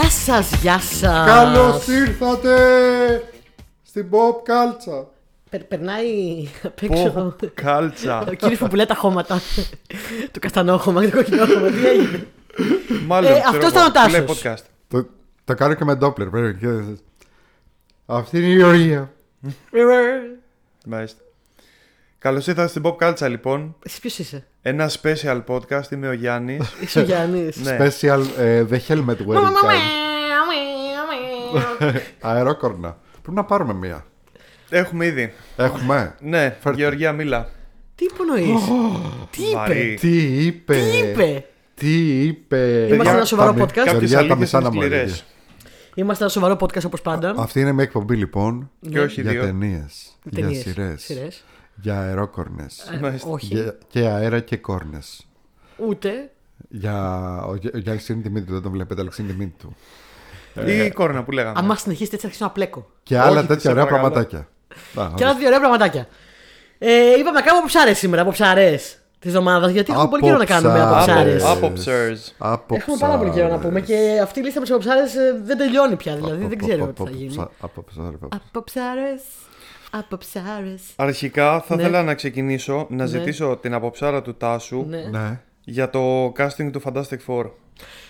Γεια σας, γεια σας. Καλώς ήρθατε στην Pop Κάλτσα. περνάει απ' έξω. Πω, κάλτσα. Ο κύριος που πουλάει τα χώματα. το καστανόχωμα και το κοκκινόχωμα. Τι έγινε; Μάλλον. Ε, ξέρω αυτός εγώ, ήταν ο Τάσος. λέει podcast. Το, το κάνω και με Doppler. Πρέπει. και- Αυτή είναι η Γεωργία. Μάλιστα. Καλώς ήρθατε στην Pop Culture λοιπόν. Εσύ ποιος είσαι; Ένα special podcast. Είμαι ο Γιάννης. Είσαι ο Γιάννης. ναι. Special ε, The Helmet Wearing Time. Αερόκορνα. Πρέπει να πάρουμε μία. Έχουμε ήδη. Έχουμε. Ναι, Φέρτε. Γεωργία, μίλα. Τι υπονοείς; Τι είπε; Βαρύ. Τι είπε; Τι είπε; Τι είπε; Είμαστε ένα σοβαρό Τα- podcast. Γεωργιά, Κάποιες τα αλήθειες μισά είναι να μου σκληρές. έλεγε. Είμαστε ένα σοβαρό podcast όπως πάντα. Αυτή είναι μια εκπομπή λοιπόν Και όχι για δύο. ταινίες. Για Ταινίες. σειρές. Σειρές. Για αερόκορνε. Ε, Μάλιστα. Όχι. Και αέρα και κόρνες. Ούτε. Για... Ο, Γε- ο Γιάννης είναι τιμή του, δεν τον βλέπετε, αλλά είναι τιμή του. Ή η κόρνα που λέγαμε. Αν συνεχίσετε έτσι θα αρχίσω να πλέκω. Και άλλα Όχι, τέτοια σε ωραία παρακαλώ. πραγματάκια. Α, Και άλλα δύο ωραία πραγματάκια. Ε, είπαμε να κάνουμε αποψάρε σήμερα, αποψάρε της εβδομάδα, γιατί έχουμε πολύ καιρό να κάνουμε Αποψάρες. αποψάρε. Άποψερς. Απόψε. Έχουμε πάρα πολύ καιρό να πούμε και αυτή η λίστα με τι αποψάρε δεν τελειώνει πια. Δηλαδή δεν ξέρω τι θα γίνει. Απόψε. Αποψάρε. Αποψάρε. Αρχικά θα Ναι. ήθελα να ξεκινήσω να Ναι. ζητήσω την αποψάρα του Τάσου Ναι. Ναι. για το casting του Fantastic Four.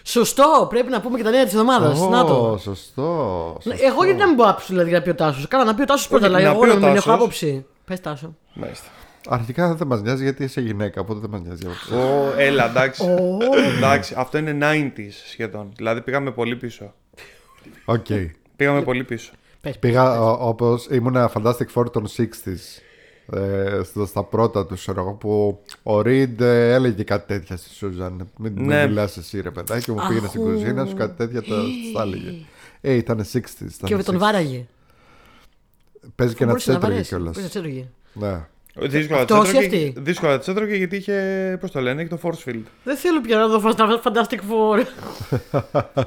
Σωστό, πρέπει να πούμε και τα νέα της εβδομάδας. Ω, Να το. Σωστό. Εγώ γιατί να μην πω άποψη δηλαδή να πει ο Τάσος. Κάνα να πει ο Τάσος πρώτα, Όχι, δηλαδή να εγώ πει να ο μην έχω Τάσος. άποψη. Πες Τάσο. Μάλιστα. Αρχικά δεν μας νοιάζει γιατί είσαι γυναίκα, οπότε δεν μας νοιάζει. απόψε. Ω, έλα, εντάξει. Ω. εντάξει. Αυτό είναι 90s σχεδόν. Δηλαδή πήγαμε πολύ πίσω. Οκ. Πήγαμε πολύ πίσω. Πες. Πήγα όπως ήμουν Fantastic Four των 60s. Ε, στα- στα πρώτα τους, ξέρω εγώ, που ο Ριντ ε, έλεγε κάτι τέτοια στη Σούζαν. Μην, μην Ναι. μιλάς εσύ, ρε παιδάκι μου, πήγαινε στην Αχού. κουζίνα σου, κάτι τέτοια τα, τα έλεγε. Ε, ήταν 60s. ήταν Και με τον 60s. βάραγε. Παίζει και να Μπορούσε να τσέτρωγε βαρέσει. κιόλας. Μπορούσε να τσέτρωγε. Ναι. Δύσκολα Αυτός ή τσέτρωγε, αυτή; δύσκολα τσέτρωγε γιατί είχε. Πώς το λένε, είχε το force field. Δεν θέλω πια να δω Fantastic Four.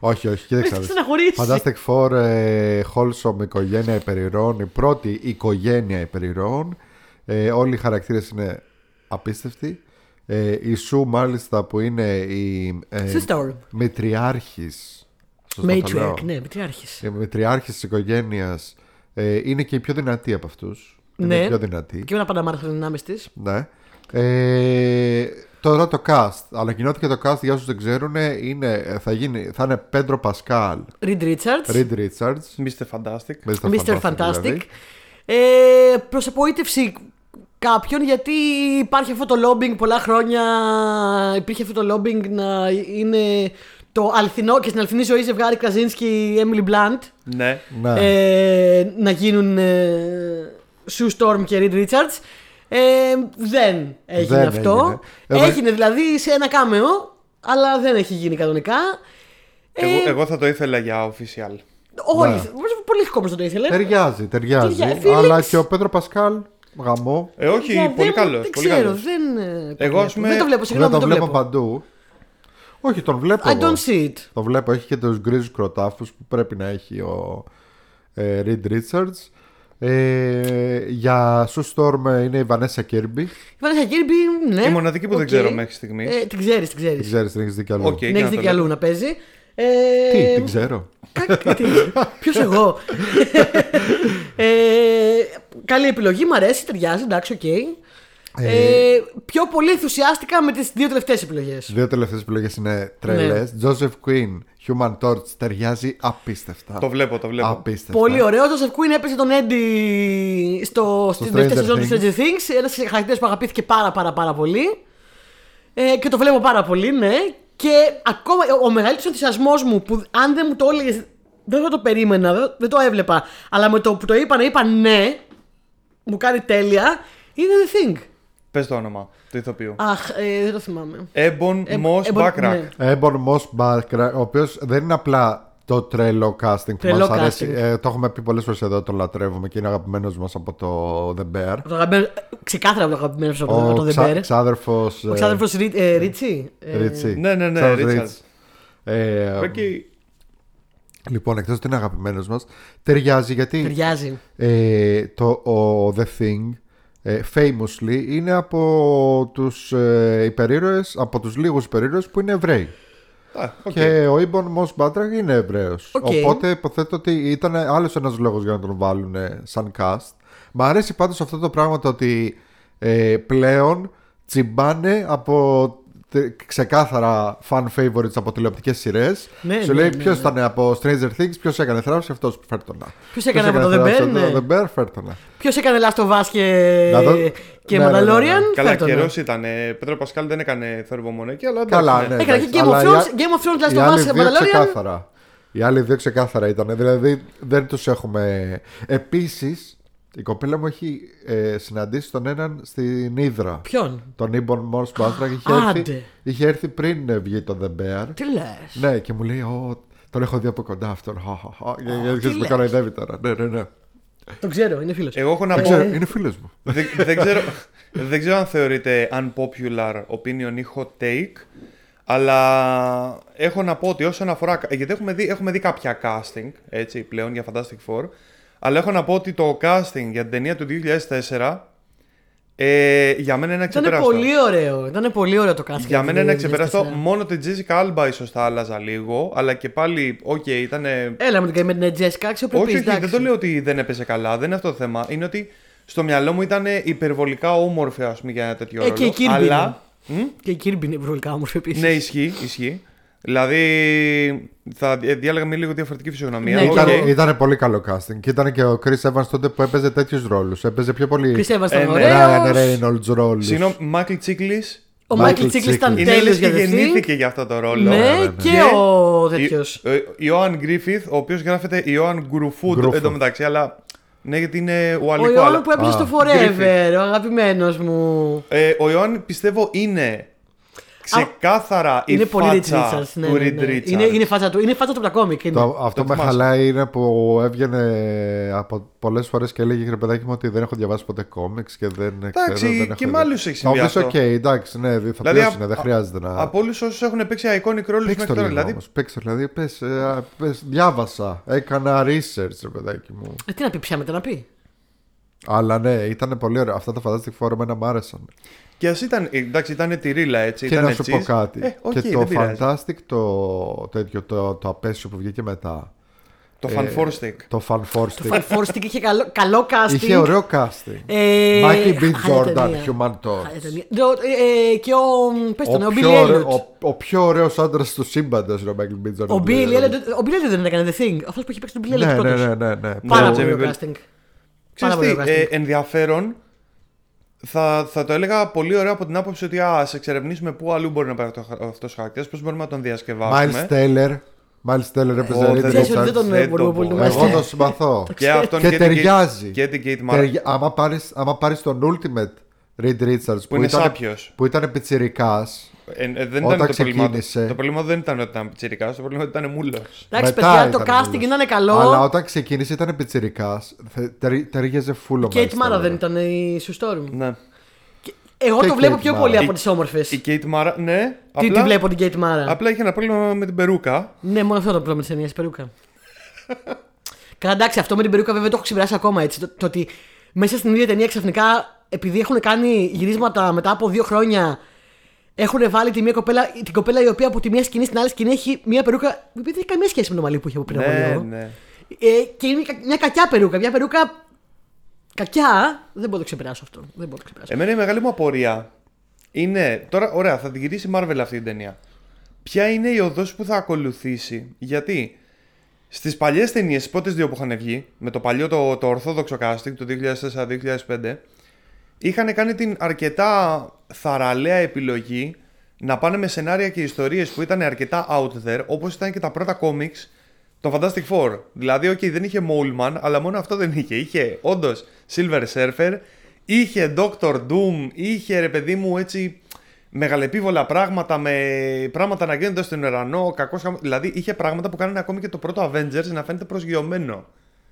όχι, όχι, Με κοίταξε. έχει να δεις. στεναχωρήσει. Fantastic Four, ε, wholesome οικογένεια υπερηρώων, η πρώτη οικογένεια υπερηρώων. Ε, όλοι οι χαρακτήρες είναι απίστευτοι. Ε, η Σου μάλιστα που είναι η ε, Sister. μετριάρχης σωστά το λέω. Matriarch, ναι, μετριάρχης. η μετριάρχης της οικογένειας ε, είναι και η πιο δυνατή από αυτούς. Είναι Ναι. η πιο δυνατή. Και εμένα πάντα μ' άρεσαν οι δυνάμεις της. Ναι. Ε, τώρα το cast. Ανακοινώθηκε το cast για όσους δεν ξέρουν. Είναι, θα, γίνει, θα είναι Πέντρο Πασκάλ, Reed Richards. Reed Richards. Mr. Fantastic. Mr. Mr. Fantastic. δηλαδή. Ε, προς απογοήτευση κάποιον γιατί υπάρχει αυτό το lobbying πολλά χρόνια. Υπήρχε αυτό το lobbying να είναι το αληθινό και στην αληθινή ζωή ζευγάρι Κραζίνσκι Emily Blunt. Ναι. Ναι. ε, να γίνουν ε, Sue Storm και Reed Richards. Ε, δεν έγινε Δεν αυτό. έγινε. Έγινε. Ε, δηλαδή σε ένα κάμεο, αλλά δεν έχει γίνει κανονικά. Ε, Εγώ, εγώ θα το ήθελα για official. όλοι. Ναι. Πολλοί κόσμοι δεν το ήθελε. Ταιριάζει, ταιριάζει. Ταιριά- Felix. Αλλά και ο Πέντρο Πασκάλ, γαμό. Ε, όχι, Για- πολύ δεν, καλός. Δεν Πολύ ξέρω, καλός. δεν. ε, το Εγώ, βλέπω. ας πούμε, δεν το βλέπω, Δεν συγγνώμη, τον δεν το βλέπω βλέπω. παντού. Όχι, τον βλέπω. I εγώ. don't see it. Τον βλέπω. Έχει και τους γκρίζους κροτάφους που πρέπει να έχει ο ε, Reed Richards. Ε, για Sue Storm ε, είναι η Vanessa Kirby. Η Βανέσσα Κίρμπι, ναι. Η μοναδική που δεν οκ. ξέρω μέχρι στιγμής. Ε, την ξέρεις, την ξέρεις. Δεν ξέρεις, την έχεις δει κι αλλού. Οκ. Δεν για έχεις να δει το κι αλλού λέω. να παίζει. Ε, Τι, την ξέρω. Ποιος εγώ; ε, καλή επιλογή, μου αρέσει, ταιριάζει, εντάξει, οκ. Ε, πιο πολύ ενθουσιάστηκα με τις δύο τελευταίες επιλογές. Δύο τελευταίες επιλογές είναι τρελές. Joseph Quinn, Human Torch, ταιριάζει απίστευτα. Το βλέπω, το βλέπω. Απίστευτα. Πολύ ωραίο. Ο Joseph Quinn έπαιζε τον Eddie στο, στην Stranger τελευταία σεζόν του Things. Stranger Things. Ένας χαρακτήρας που αγαπήθηκε πάρα πάρα πάρα πολύ. Ε, και το βλέπω πάρα πολύ, ναι. Και ακόμα ο μεγαλύτερος ενθουσιασμός μου που αν δεν μου το έλεγες δεν θα το περίμενα, δεν, δεν το έβλεπα. Αλλά με το που το είπα να είπα ναι, μου κάνει τέλεια, είναι The Thing. Πες το όνομα του ηθοποιού. Αχ, ε, δεν το θυμάμαι. Έμπον Ε, Moss ε, Backrack. ναι. Έμπορ Moss Backrack, ο οποίος δεν είναι απλά το τρελό casting που Τρελό μας αρέσει. casting. Ε, το έχουμε πει πολλές φορές εδώ, το λατρεύουμε και είναι αγαπημένος μας από το The Bear. Από το αγαπημένο- ξεκάθαρα από το αγαπημένος σου από το- Ο από το The ξα, Bear. ξάδερφος Ο ξάδερφος Ρίτσι. Ε, Ρίτσι. Ναι, ναι, ναι, Ξάδερφος Richard. Ρίτς. Ε, Οκ. Λοιπόν, εκτός ότι είναι αγαπημένος μας, ταιριάζει γιατί Ταιριάζει. ε, το, ο The Thing ε, famously είναι από τους ε, υπερήρωες, από τους λίγους υπερήρωες που είναι Εβραίοι. Α, οκ. Και ο Ebon Moss-Bachrach είναι Εβραίος. Οκ. Οπότε υποθέτω ότι ήταν άλλος ένας λόγος για να τον βάλουν σαν cast. Μ' αρέσει πάντως αυτό το πράγμα το ότι ε, πλέον τσιμπάνε από τε- ξεκάθαρα fan favorites από τηλεοπτικές σειρές. Ναι, Σου ναι, λέει ναι, ποιος ναι. ήταν από Stranger Things, ποιος έκανε θράψη, αυτός φέρ τον να. Ποιος έκανε από το The θράψη Bear, ναι. από το The Bear, φέρ τον να. Ποιος έκανε Last of Us και, Να δω- και Ναι, ναι, ναι, ναι. Mandalorian. Καλά, φέρ τον να. καιρός ήταν. Πέτρο Πασκάλ δεν έκανε θερμομονέκη, αλλά εντάξει, Καλά, ναι. ναι. Έκανε και εντάξει, Game of αλλά οι Thrones, α- Game of Thrones, Οι Last of άλλοι Us, δύο Mandalorian. ξεκάθαρα. Οι άλλοι δύο ξεκάθαρα ήταν. Δηλαδή δεν τους έχουμε. Επίσης, η κοπέλα μου έχει ε, συναντήσει τον έναν στην Ήδρα. Ποιον; Τον Ιμπον Μόρς Μπάστρακ είχε, άντε. έρθει, είχε έρθει πριν ε, βγει το The Bear. Τι λες; Ναι, και μου λέει: Ω, τον έχω δει από κοντά αυτόν. Χα, χα, χα. Και- και τι ξέρεις, με λες; κοροϊδεύει τώρα. Ναι, ναι, ναι. Το ξέρω, είναι φίλος. Εγώ έχω να Δεν πω. ξέρω, είναι φίλος μου. δεν, δεν ξέρω, δεν ξέρω αν θεωρείται unpopular opinion ή hot take, αλλά έχω να πω ότι όσον αφορά. Γιατί έχουμε δει, έχουμε δει κάποια casting έτσι, πλέον για Fantastic Four, αλλά έχω να πω ότι το casting για την ταινία του 2004 ε, για μένα είναι Ήταν αξεπέραστο. πολύ ωραίο. Ήταν πολύ ωραίο το casting. Για μένα είναι του 2004. ξεπεραστό. Μόνο την Jessica Alba ίσως θα άλλαζα λίγο, αλλά και πάλι, οκ, ήταν. Έλα με την με την Jessica, αξιοπρεπής. Όχι, όχι, εντάξει. δεν το λέω ότι δεν έπαιζε καλά, δεν είναι αυτό το θέμα. Είναι ότι στο μυαλό μου ήταν υπερβολικά όμορφη, ας πούμε, για ένα τέτοιο Ε, ρόλο. και η Kirby αλλά. Μ; Και η Kirby είναι υπερβολικά όμορφη επίσης. Ναι, ισχύει, ισχύει. Δηλαδή θα διάλεγα με λίγο διαφορετική φυσιογνωμία. Ναι, Οκ. και Ήταν, ήταν πολύ καλό casting. Και ήταν και ο Chris Evans τότε που έπαιζε τέτοιους ρόλους. Έπαιζε πιο πολύ. Chris Evans Ε, ήταν ναι. ωραίος. Ryan Reynolds ρόλους. Συγγνώμη, Μάικλ Τσίκλι. Ο Michael Μάικλ Τσίκλ ήταν Chiklis. Είναι τέλειος λες και για The Thing. γεννήθηκε για αυτό το ρόλο. Ναι, ναι, ναι. και Και ο τέτοιο. Ιωάνν Γκρίφιθ, ο οποίος γράφεται Ιωάνν Γκρουφούντ Γκρούφου. εντωμεταξύ, αλλά ναι, γιατί είναι Ο ουαλικό. Ιωάνν αλλά... που έπαιζε Α, στο Forever, ο αγαπημένος μου. Ε, ο Ιωάνν πιστεύω είναι ξεκάθαρα η Είναι πολύ Reed φάτσα Richards. Ναι, του ναι, Reed ναι. Richards. Είναι, είναι φάτσα του. Είναι φάτσα του από τα κόμικ. είναι. Το, αυτό Το με θυμάσαι. χαλάει είναι που έβγαινε από πολλές φορές και έλεγε ρε παιδάκι μου ότι δεν έχω διαβάσει ποτέ κόμιξ και δεν Εντάξει, ξέρω. Δεν έχω και δει». με άλλους έχει Θα μου συμβεί πεις, αυτό. οκ, εντάξει, ναι, θα Δηλαδή, πληρώσει, α- δεν α- χρειάζεται να. Από όλους όσους έχουν παίξει iconic ρόλου Παίξε μέχρι το τώρα. λίγο Δηλαδή, όμως, παίξε το, δηλαδή πες, ε, πες, διάβασα, έκανα research ρε παιδάκι μου. Ε, τι να πει, πια μετά να πει. Αλλά ναι, ήταν πολύ ωραίο. Αυτά τα Fantastic Four εμένα μ' άρεσαν. και ας ήταν. Εντάξει, ήταν τη ρίλα έτσι. και ήταν να σου πω cheese. κάτι. Ε, οκ, και το δεν πειράζει. Fantastic, το, τέτοιο, το, το απέσιο που βγήκε μετά. Το ε, Fan Four Stick. Το Fan Four Το Stick. Fan Forstick είχε καλό, καλό casting. Είχε ωραίο casting. Ε, Michael B. χάλια Jordan, ταινία. Human Torch. Χάλια ταινία. Το- ε, ε, Και ο. Πες τον, ο πιο Billy ωραίο- Elliot. ο, ο πιο ωραίος άντρας του σύμπαντος είναι ο Michael B. Jordan. Ο Billy Elliot ο Billy Elliot δεν έκανε The Thing. Αυτό που είχε παίξει τον Billy Elliot Ναι, ναι, πρώτος. ναι, ναι, ναι. Πάρα Ναι, πολύ Jamie ωραίο Bell. casting. Ξέρεις Πάρα πολύ τι, ωραίο ε, casting. ενδιαφέρον. Θα, θα το έλεγα πολύ ωραία από την άποψη ότι α, ας εξερευνήσουμε πού αλλού μπορεί να πάει αυτό ο χαρακτήρα, πώς μπορούμε να τον Miles διασκευάσουμε. Taylor. Miles Taylor έπαιζε Ω, Reed δεν- Ξέρεις ότι Richards. δεν τον δεν μπορούμε το πολύ να πω. μας Εγώ τον συμπαθώ. Και αυτόν Και και, την ταιριάζει. Kate- και την Kate Mara. Ταιριά- Άμα πάρεις, άμα πάρεις τον Ultimate Reed Richards που, είναι ήταν, σάπιος. που ήταν πιτσιρικάς Ε, ε, δεν Όταν ήταν το πρόβλημα. του. ξεκίνησε. Το πρόβλημα δεν ήταν ότι ήταν πιτσιρικάς, το πρόβλημα ήταν ότι ήταν μούλος. Εντάξει, Μετά παιδιά, το ήταν casting όλος. ήταν καλό. Αλλά όταν ξεκίνησε ήταν πιτσιρικάς θε- τερί- Ταιριάζε φούλο Kate Mara δεν ήταν η Sue Storm. Ναι. Εγώ Και το βλέπω Kate πιο Mara. πολύ Η- από τις όμορφες. Η Kate Mara, ναι. Τι απλά, τη βλέπω την Kate Mara. Απλά είχε ένα πρόβλημα με την περούκα. Ναι, μόνο αυτό το πρόβλημα της ταινίας, περούκα. Καλά, εντάξει, αυτό με την περούκα βέβαια το έχω ξεπεράσει ακόμα έτσι. Το, το ότι μέσα στην ίδια ταινία ξαφνικά, επειδή έχουν κάνει γυρίσματα μετά από δύο χρόνια, έχουν βάλει τη μία κοπέλα, την κοπέλα η οποία από τη μία σκηνή στην άλλη σκηνή έχει μία περούκα. που δεν έχει καμία σχέση με το μαλλί που είχε από πριν από Ναι, λίγο. ναι. Ε, και είναι κα- μια κακιά περούκα. Μια περούκα κακιά. Δεν μπορώ να το ξεπεράσω αυτό. Δεν μπορώ να το ξεπεράσω. Εμένα η μεγάλη μου απορία είναι. Τώρα, ωραία, θα την γυρίσει η Marvel αυτή την ταινία. Ποια είναι η οδός που θα ακολουθήσει. Γιατί στις παλιές ταινίες, τι πρώτες δύο που είχαν βγει, με το παλιό το, το ορθόδοξο casting του 2004-2005, είχαν κάνει την αρκετά θαραλέα επιλογή να πάνε με σενάρια και ιστορίες που ήταν αρκετά out there, όπως ήταν και τα πρώτα comics το Fantastic Four. Δηλαδή, ok, δεν είχε Moleman, αλλά μόνο αυτό δεν είχε. Είχε όντως Silver Surfer, είχε Doctor Doom, είχε ρε παιδί μου έτσι μεγαλεπίβολα πράγματα με πράγματα να γίνονται στον ουρανό, κακός χαμ... Δηλαδή είχε πράγματα που κάνανε ακόμη και το πρώτο Avengers να φαίνεται προσγειωμένο.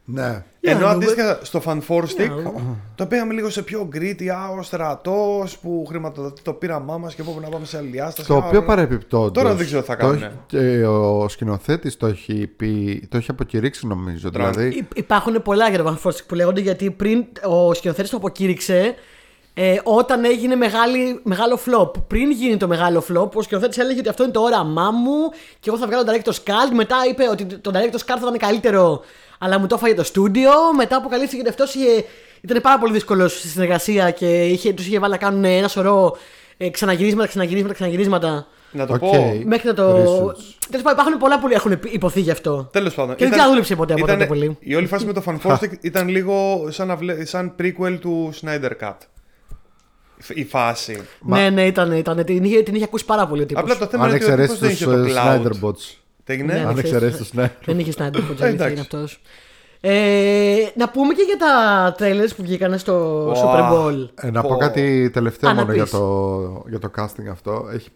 Ναι. Για Ενώ να δούμε. αντίστοιχα στο Fan Four Stick να δούμε. το πήγαμε λίγο σε πιο gritty, α, ο στρατός που χρηματοδοτεί το πείραμά μας και πού να πάμε σε άλλη διάσταση. Το α, οποίο α, παρεπιπτόντως Τώρα δεν ξέρω τι θα το κάνουνε. έχει- και ο σκηνοθέτης το έχει πει, το έχει αποκηρύξει νομίζω. Τραν. Δηλαδή, Υ- Υπάρχουν πολλά για το Van Forstic που λέγονται γιατί πριν ο σκηνοθέτης το αποκήρυξε. ε, όταν έγινε μεγάλη, μεγάλο flop. Πριν γίνει το μεγάλο flop, ο σκηνοθέτης έλεγε ότι αυτό είναι το όραμά μου και εγώ θα βγάλω Director's Cut. Μετά είπε ότι το Director's Cult θα ήταν καλύτερο, αλλά μου το έφαγε το στούντιο. Μετά αποκαλύφθηκε ότι αυτός ήταν πάρα πολύ δύσκολος στη συνεργασία και είχε, τους είχε βάλει να κάνουν ένα σωρό ε, ξαναγυρίσματα, ξαναγυρίσματα, ξαναγυρίσματα. Να το Οκ. πω. Μέχρι να το. Reshoots. Τέλος πάντων, υπάρχουν πολλά που έχουν ειπωθεί γι' αυτό. Τέλος πάντων. Και δεν ξαναδούλεψε ποτέ από τότε ήταν- πολύ. Η όλη φάση με το Fantastic ήταν λίγο σαν, να βλέ- σαν prequel του Snyder Cut. Η φάση. Μα- Ναι, ναι, ήταν. ήταν την, είχε, την είχε ακούσει πάρα πολύ ο τύπος. Απλά το θέμα Αν είναι ότι ο εξαιρέσεις τύπος δεν τους είχε το cloud. Snyder Bots. Τι έγινε; Ναι, Αν ναι, εξαιρέσει ξέρεις, του Snyder. Δεν είχε Snyder Bots, Ε, αλήθεια εντάξει. είναι αυτός. Ε, να πούμε και για τα trailers που βγήκαν στο Wow. Super Bowl. Ε, να πω Πω. κάτι τελευταίο Α, να μόνο για πεις. το, για το casting αυτό. Έχει,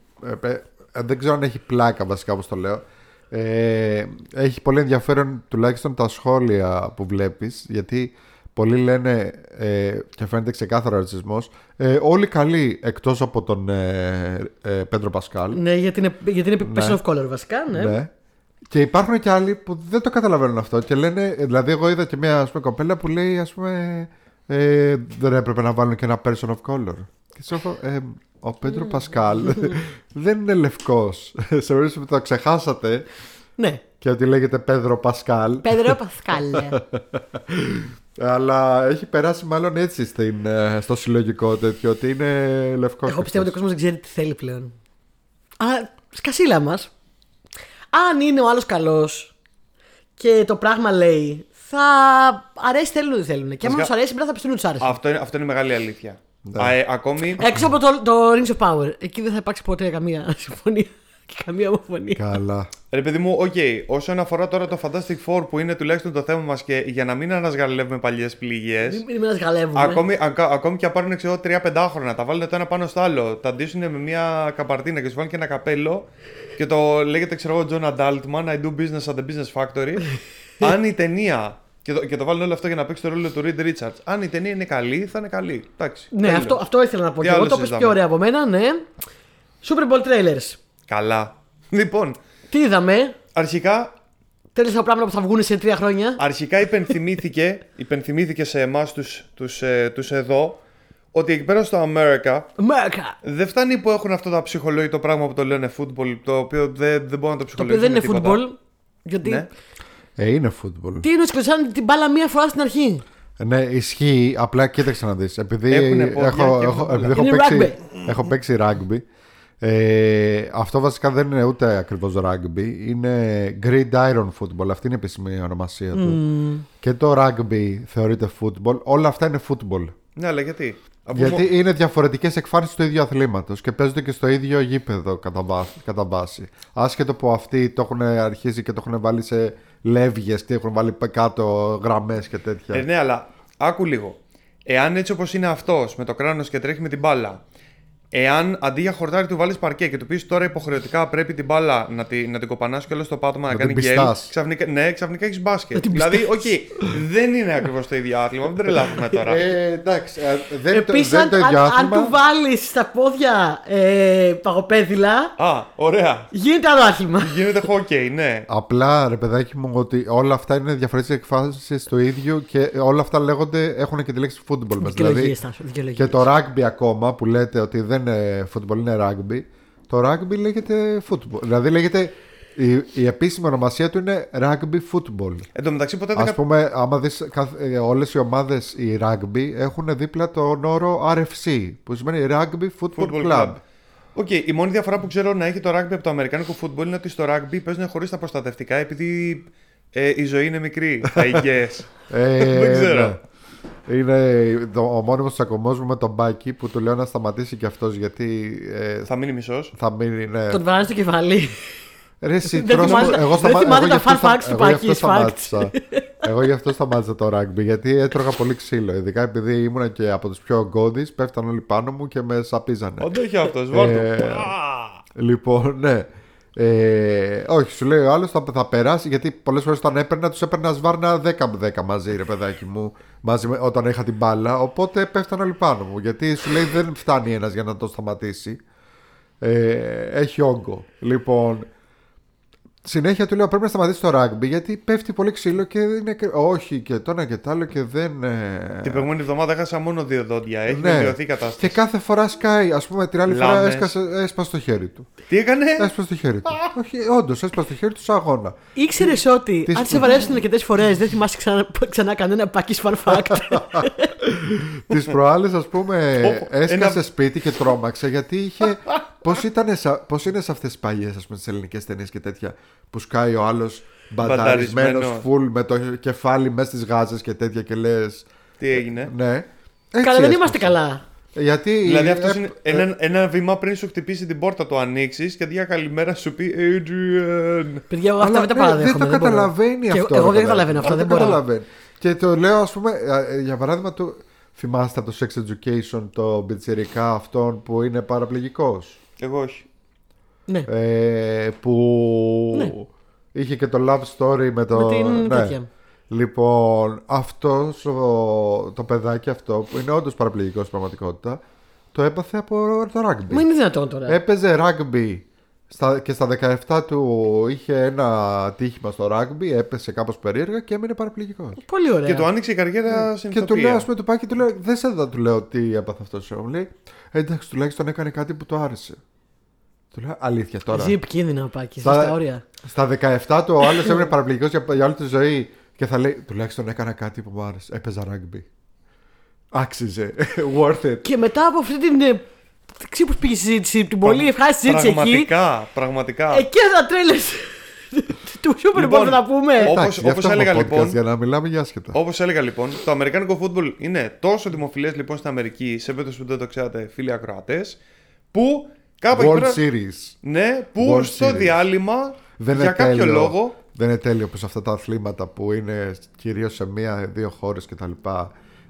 ε, ε, ε, δεν ξέρω αν έχει πλάκα βασικά όπως το λέω. Ε, έχει πολύ ενδιαφέρον τουλάχιστον τα σχόλια που βλέπεις γιατί πολλοί λένε ε, και φαίνεται ξεκάθαρο ρατσισμός ε, όλοι καλοί εκτός από τον ε, ε, Πέντρο Πασκάλ Ναι, γιατί είναι, γιατί είναι Ναι. person of color βασικά. Ναι. ναι. Και υπάρχουν και άλλοι που δεν το καταλαβαίνουν αυτό και λένε, δηλαδή εγώ είδα και μια ας πούμε, κοπέλα που λέει ας πούμε ε, δεν έπρεπε να βάλουν και ένα person of color. Και σου λέω, ε, ο Πέντρο Πασκάλ δεν είναι λευκός. Σε περίπτωση που το ξεχάσατε ναι. και ότι λέγεται Πέντρο Πασκάλ. Πέδρο Πασκάλ. αλλά έχει περάσει μάλλον έτσι στην, ε, στο συλλογικό τέτοιο ότι είναι λευκός. Εγώ πιστεύω ότι ο κόσμος δεν ξέρει τι θέλει πλέον. Αλλά σκασίλα μας. Αν είναι ο άλλος καλός και το πράγμα λέει, θα αρέσει, θέλουν ότι θέλουν. Και άμα Βασικά- του αρέσει, μετά θα πιστούν ότι τους άρεσε. Αυτό είναι, αυτό είναι μεγάλη αλήθεια. Ναι. Α, ε, ακόμη. Έξω από το, το Rings of Power. Εκεί δεν θα υπάρξει ποτέ καμία συμφωνία και καμία ομοφωνία. Καλά. Ρε παιδί μου, οκ, όσον αφορά τώρα το Fantastic Four που είναι τουλάχιστον το θέμα μας και για να μην ανασγαλεύουμε παλιές πληγές. Μην μην ανασγαλεύουμε. Ακόμη, ακα- ακόμη και αν πάρουν ξέρω, 3-5 σενάρια, τα βάλουν το ένα πάνω στο άλλο, τα ντύσουν με μια καπαρντίνα και σου βάλουν και ένα καπέλο και το λέγεται ξέρω εγώ John Adultman, I do business at the business factory. αν η ταινία. Και το, και το βάλουν όλο αυτό για να παίξει το ρόλο του Reed Richards. Αν η ταινία είναι καλή, θα είναι καλή. Εντάξει. Ναι, τέλος. αυτό, αυτό ήθελα να πω. Τι Και εγώ άλλο το πες συζητάμε; πιο ωραία από μένα, ναι. Super Bowl trailers. Καλά. Λοιπόν, Τι είδαμε; αρχικά Τέλος από πράγματα που θα βγουν σε τρία χρόνια. Αρχικά υπενθυμήθηκε, υπενθυμήθηκε σε εμάς τους, τους, ε, τους εδώ ότι εκεί πέρα στο America America. δεν φτάνει που έχουν αυτό το ψυχολόγητο πράγμα που το λένε football, το οποίο δεν, δεν μπορούν να το Το οποίο ψυχολογήσουν. δεν είναι με τίποτα. football. Γιατί. Ναι. Ε, είναι football. Τι είναι σκοτώσαν την μπάλα μία φορά στην αρχή; Ναι, ισχύει. Απλά κοίταξε να δεις. Επειδή Έχουνε πόδια έχω, και έχω, έχουν επειδή έχω, Είναι παίξει, έχω παίξει rugby. Ε, αυτό βασικά δεν είναι ούτε ακριβώς rugby. Είναι gridiron football. Αυτή είναι η επίσημη ονομασία του. Και το rugby θεωρείται football. Όλα αυτά είναι football. Ναι, αλλά γιατί; Από μο- Γιατί είναι διαφορετικές εκφάνσεις του ίδιου αθλήματος και παίζονται και στο ίδιο γήπεδο κατά βάση. Κατά βάση. Άσχετο που αυτοί το έχουν αρχίσει και το έχουν βάλει σε λεύγες και έχουν βάλει κάτω γραμμές και τέτοια. Ε, ναι, αλλά άκου λίγο. Εάν έτσι όπως είναι αυτός με το κράνος και τρέχει με την μπάλα, εάν αντί για χορτάρι του βάλεις παρκέ και του πεις τώρα υποχρεωτικά πρέπει την μπάλα να, τη, να την κοπανάς και όλο στο πάτωμα να, Να κάνει γκελ, μπιστάς. ξαφνικά, ναι, ξαφνικά έχεις μπάσκετ. Να την δηλαδή, οκ, δεν είναι ακριβώς το ίδιο άθλημα, μην τρελάθουμε τώρα. Ε, εντάξει, ε, δεν, είναι το- Επίσης, δεν αν, είναι το ίδιο αν, αν άθλημα. του βάλεις στα πόδια ε, παγοπέδιλα, Α, ωραία. γίνεται άλλο άθλημα. Γίνεται hockey, ναι. Απλά ρε παιδάκι μου ότι όλα αυτά είναι διαφορετικές εκφάνσει του ίδιου και όλα αυτά λέγονται, έχουν και τη λέξη football μέσα. Δικαιολογίε, Δηλαδή, Στάσο. δικαιολογίες. και το rugby ακόμα που λέτε ότι δεν είναι football, είναι rugby. Το rugby λέγεται football. Δηλαδή λέγεται. Η, η επίσημη ονομασία του είναι rugby football. Εν τω μεταξύ, ποτέ δεν Α κα- πούμε, άμα δεις όλες οι ομάδες οι rugby έχουν δίπλα τον όρο RFC που σημαίνει Rugby Football, Football Club. Club. Οκ, η μόνη διαφορά που ξέρω να έχει το rugby από το αμερικάνικο football είναι ότι στο rugby παίζουν χωρίς τα προστατευτικά επειδή ε, η ζωή είναι μικρή. I guess. Ε, Δεν ξέρω. ναι. Είναι το, ο μόνιμος τσακωμός μου με τον Μπάκη που του λέω να σταματήσει και αυτός γιατί ε, Θα μείνει μισός. θα μείνει. Ναι. Τον βάζει στο κεφάλι. Ρε, εσύ, Δεν τρως- θυμάται- εγώ δεν σταμα- θυμάται εγώ τα γι' αυτό fun στα- facts του εγώ γι' Μπάκη, αυτό facts. σταμάτησα. Εγώ γι' αυτό σταμάτησα το rugby γιατί έτρωγα πολύ ξύλο. Ειδικά επειδή ήμουν και από τους πιο ογκώδεις, πέφταν όλοι πάνω μου και με σαπίζανε. Αντέχει αυτός, βάλτο. Ε, Λοιπόν, ναι. Ε, όχι, σου λέει ο άλλος θα, θα περάσει γιατί πολλές φορές όταν έπαιρνα τους έπαιρνα σβάρνα 10 με 10 μαζί, ρε παιδάκι μου, μαζί με, όταν είχα την μπάλα. Οπότε πέφτανε όλοι πάνω μου. Γιατί σου λέει δεν φτάνει ένας για να το σταματήσει. Ε, έχει όγκο. Λοιπόν, συνέχεια του λέω πρέπει να σταματήσει το rugby γιατί πέφτει πολύ ξύλο και είναι. κρυ- Όχι και το ένα και το άλλο και δεν. ε, Την προηγούμενη εβδομάδα έχασα μόνο δύο δόντια. Έχει ναι. βελτιωθεί η κατάσταση. Και κάθε φορά σκάει, ας πούμε, την άλλη φορά Λάμες. έσκασε, έσπασε το χέρι του. Τι έκανε; Έσπασε το χέρι του. Όχι, όντως, έσπασε το χέρι του σε αγώνα. Ήξερες ότι Τι αν σπουδή. σε βαρέσουν αρκετές φορές δεν θυμάσαι ξανά, ξανά κανένα πακί fun fact. Τις προάλλες, ας πούμε, Πω, πω, έσκασε ένα- σπίτι και τρόμαξε γιατί είχε. Πώς πώς είναι σε αυτές τις παλιές, ας πούμε, τι ελληνικές ταινίες και τέτοια που σκάει ο άλλος μπανταρισμένο Μπανταρισμένο. full με το κεφάλι μέσα στις γάζες και τέτοια και λες. Τι έγινε; Ναι. Έτσι Καλά, δεν έσπασε. είμαστε καλά. Γιατί. Δηλαδή αυτός ε, είναι ε, ένα, ένα βήμα πριν σου χτυπήσει την πόρτα, το ανοίξεις και αντί για καλημέρα σου πει Adrian. Παιδιά, εγώ αυτά Αλλά δεν τα ναι, παραδέχομαι. Δεν το μπορώ. καταλαβαίνει Και αυτό. Εγώ ρε δεν παιδάκι. καταλαβαίνω αυτό. Δεν Δεν το μπορώ. καταλαβαίνει. Και το λέω, ας πούμε, ε, για παράδειγμα, το, θυμάστε από το Sex Education το μπιτσιρικά αυτόν που είναι παραπληγικός; Εγώ όχι. Ναι, Ε, που Ναι. είχε και το love story με το. με την ναι. τέτοια. Λοιπόν, αυτός το παιδάκι αυτό που είναι όντως παραπληγικός στην πραγματικότητα, το έπαθε από το rugby. Μα είναι δυνατόν τώρα. Έπαιζε rugby στα, και στα 17 του είχε ένα τύχημα στο rugby, έπεσε κάπως περίεργα και έμεινε παραπληγικός. Πολύ ωραία. Και του άνοιξε η καριέρα στην Και του λέω, ας ηθοποιία. πούμε, του Πάκη, του λέω, δεν σε δω, του λέω τι έπαθε αυτός σου. Μου λέει, «Ε, εντάξει, τουλάχιστον έκανε κάτι που του άρεσε. Του λέω, αλήθεια τώρα. Ζει επικίνδυνα ο Πάκη. Στα- Στα όρια. Στα 17 του ο άλλος έμεινε παραπληγικός για, για όλη τη ζωή και θα λέει, τουλάχιστον έκανα κάτι που μου άρεσε. Έπαιζα rugby. Άξιζε. Worth it. Και μετά από αυτή την. Ε, Δεν ξέρω πώς πήγε η συζήτηση, την πολύ ευχάριστη συζήτηση εκεί. Πραγματικά, πραγματικά. Εκεί θα τρέλες του Super Bowl Λοιπόν, θα τα πούμε. Όπως- Εντάξει, γι' όπως αυτό έλεγα, έχουμε podcast, λοιπόν, για να μιλάμε για άσχετα. Όπως έλεγα λοιπόν, το αμερικάνικο φούτμπολ είναι τόσο δημοφιλές λοιπόν στην Αμερική, σε περίπτωση που δεν το ξέρατε, φίλοι ακροατές, που κάπου εκεί World πέρα. Series. Ναι, που World στο Series. διάλειμμα Δεν για είναι κάποιο τέλειο. λόγο. Δεν είναι τέλειο πως αυτά τα αθλήματα που είναι κυρίως σε μία-δύο χώρες κτλ.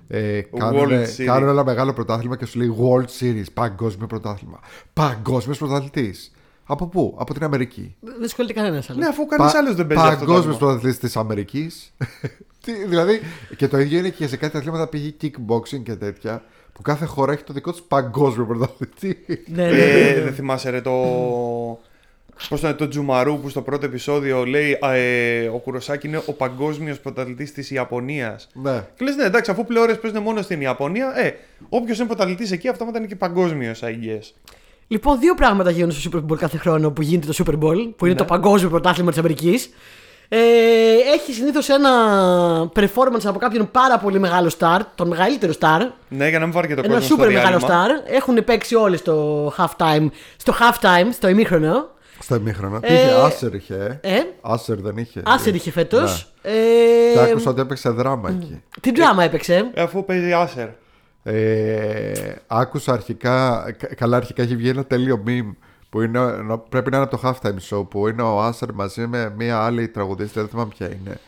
Ε, κάνουν, Series. κάνουν ένα μεγάλο πρωτάθλημα και σου λέει World Series, παγκόσμιο πρωτάθλημα. Παγκόσμιος πρωταθλητής. Από πού; Από την Αμερική. Δεν ασχολείται κανένας άλλος. Ναι, αφού κανείς άλλος δεν παίζει αυτό. το Παγκόσμιος άθλημα. πρωταθλητής της Αμερικής. δηλαδή και το ίδιο είναι και σε κάτι αθλήματα π.χ. kickboxing και τέτοια. Που κάθε χώρα έχει το δικό της παγκόσμιο πρωταθλητή. Ναι, ναι, ναι. Ε, δεν θυμάσαι ρε το. Πώς το είναι το Τζουμαρού που στο πρώτο επεισόδιο λέει α, ε, ο Κουροσάκη είναι ο παγκόσμιος πρωταθλητής της Ιαπωνίας. ναι. Και λες, ναι, εντάξει, αφού πλέον παίζουν μόνο στην Ιαπωνία, ε, όποιος είναι πρωταθλητής εκεί, αυτόματα είναι και παγκόσμιος, I guess. Λοιπόν, δύο πράγματα γίνονται στο Super Bowl κάθε χρόνο που γίνεται το Super Bowl, που είναι Ναι. το παγκόσμιο πρωτάθλημα της Αμερικής. Ε, έχει συνήθως ένα performance από κάποιον πάρα πολύ μεγάλο star, τον μεγαλύτερο star. Ναι, για να μην βάρει και το Ένα κόσμο. super στο μεγάλο διάλειμμα. star. Έχουν παίξει όλοι στο half time, στο half time, στο ημίχρονο. Στα ημίχρονα. Ε, είχε, Άσερ είχε. ε. Ε, Άσερ δεν είχε. Άσερ είχε φέτος. Ναι. Ε, Και άκουσα ότι έπαιξε δράμα εκεί. τι drama έπαιξε; Ε, αφού παίζει Άσερ. Ε, άκουσα αρχικά, κα- καλά αρχικά έχει βγει ένα τέλειο meme που είναι, νο- πρέπει να είναι από το halftime show που είναι ο Άσερ μαζί με μια άλλη τραγουδίστρια, δεν θυμάμαι ποια είναι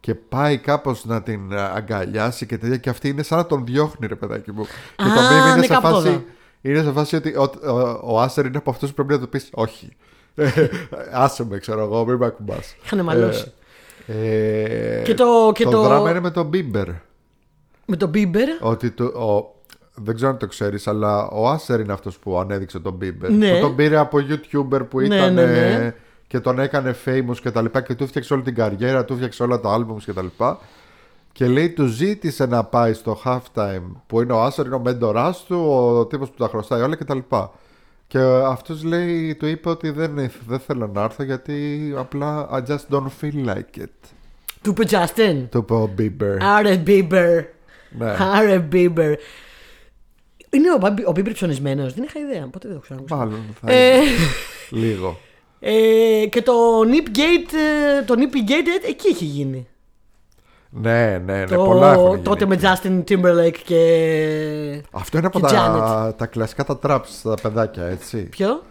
και πάει κάπως να την ε, αγκαλιάσει και τέτοια και αυτή είναι σαν να τον διώχνει ρε παιδάκι μου και το Α, meme είναι ναι, σε, κάπου το φάση, είδα. είναι σε φάση ότι ο, ο, ο Άσερ είναι από αυτούς που πρέπει να του πεις όχι άσε με ξέρω εγώ μην με ακουμπάς Είχανε μαλώσει. ε, Και το- και το- δράμα είναι με τον Μπίμπερ Με τον Bieber. ότι το, ο, δεν ξέρω αν το ξέρεις αλλά ο Άσερ είναι αυτός που ανέδειξε τον Bieber Ναι. που τον πήρε από YouTuber που Ναι, ήταν ναι, ε, ναι. και τον έκανε famous και τα λοιπά και του έφτιαξε όλη την καριέρα του έφτιαξε όλα τα albums και τα λοιπά και λέει του ζήτησε να πάει στο halftime που είναι ο Άσερ είναι ο μέντοράς του ο τύπος που τα χρωστάει όλα και τα λοιπά και αυτός λέει του είπε ότι δεν, δεν θέλω να έρθω γιατί απλά I just don't feel like it Του είπε Justin. του είπε ο Bieber Άρε Bieber. ναι. Άρε Bieber. Είναι ο, Μπάμπι- ο Bieber ψωνισμένος. Δεν είχα ιδέα. Ποτέ δεν το ξέρω. μάλλον θα Ε, είναι. λίγο ε, και το Nip Gate, ε, το Nippy Gate ε, εκεί έχει γίνει. Ναι, ναι, ναι, το, πολλά έχουν γίνει. τότε με Justin Timberlake και. Αυτό είναι από και τα, τα κλασικά τα traps στα παιδάκια, έτσι. Ποιο;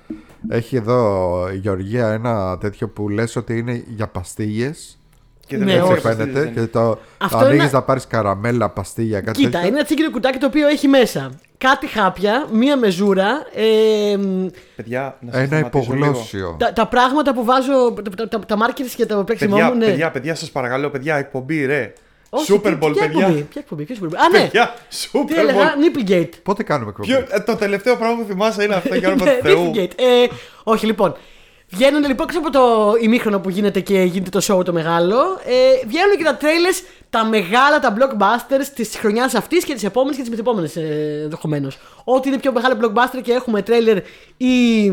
Έχει εδώ η Γεωργία ένα τέτοιο που λες ότι είναι για παστίγες. Και Ναι, δεν Έτσι όχι. φαίνεται. Και το, Αυτό το ανοίγεις είναι- να πάρεις καραμέλα, παστίγια, κάτι Κοίτα, τέτοιο. είναι ένα τσίγκινο κουτάκι το οποίο έχει μέσα κάτι χάπια, μία μεζούρα, ε, μ, Παιδιά, να σας Ένα σταματήσω λίγο. υπογλώσσιο. τα, τα πράγματα που βάζω, τα, τα, τα markers και το παίξιμό Παιδιά, μου. Ναι. παιδιά, παιδιά, σας παρακαλώ, παιδιά, εκπομπή, ρε. Όχι, Super τι- Bowl, ποια παιδιά. εκπομπή, Ποια εκπομπή, ποια εκπομπή. Α, ναι, Παιδιά, τι Super έλεγα, Bowl. Nipplegate. Πότε κάνουμε εκπομπή; Ποιο- ε, το τελευταίο πράγμα που θυμάσαι είναι αυτό για όνομα Ναι, του Θεού. Nipplegate. Ε, όχι, λοιπόν. Βγαίνουν λοιπόν έξω από το ημίχρονο που γίνεται και γίνεται το show το μεγάλο. Ε, βγαίνουν και τα trailers, τα μεγάλα, τα blockbusters της χρονιάς αυτής και της επόμενης και της μεθεπόμενης ε, ενδεχομένως. Ό,τι είναι πιο μεγάλο blockbuster και έχουμε trailer ή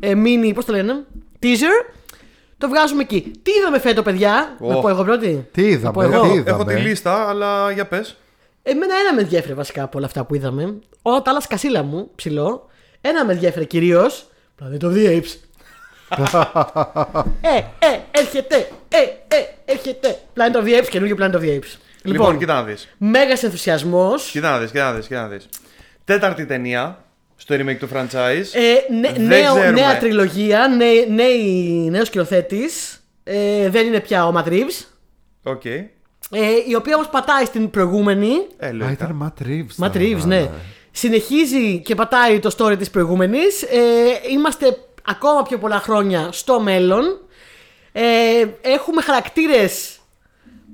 ε, mini, πώς το λένε, teaser, το βγάζουμε εκεί. Τι είδαμε φέτο, παιδιά, Ω. να πω εγώ πρώτη. Τι είδαμε, Να πω εγώ. τι Έχω, είδαμε. έχω τη λίστα, αλλά για πες. Εμένα ένα με ενδιέφερε βασικά από όλα αυτά που είδαμε. Όλα τα άλλα σκασίλα μου, ψηλό. Ένα με ενδιέφερε κυρίως. Planet of the Apes. Ε, ε, έρχεται. Ε, ε, έρχεται. Planet of the Apes, καινούργιο Planet of the Apes. Λοιπόν, κοίτα να δεις. μέγας ενθουσιασμός. Κοίτα να δεις, κοίτα να δεις. Κοίτα να δεις. Τέταρτη ταινία στο remake του franchise. Ε, νε- Δεν νέο, ξέρουμε. νέα τριλογία, νέ, νέα, νέος σκηνοθέτης. Ε, δεν είναι πια ο Matt Reeves. Οκ. Ε, η οποία όμως πατάει στην προηγούμενη. Ε, Α, λογικά. ήταν Matt Reeves. Matt τώρα, Reeves, ναι. Συνεχίζει και πατάει το story της προηγούμενης. Ε, είμαστε ακόμα πιο πολλά χρόνια στο μέλλον. Ε, έχουμε χαρακτήρες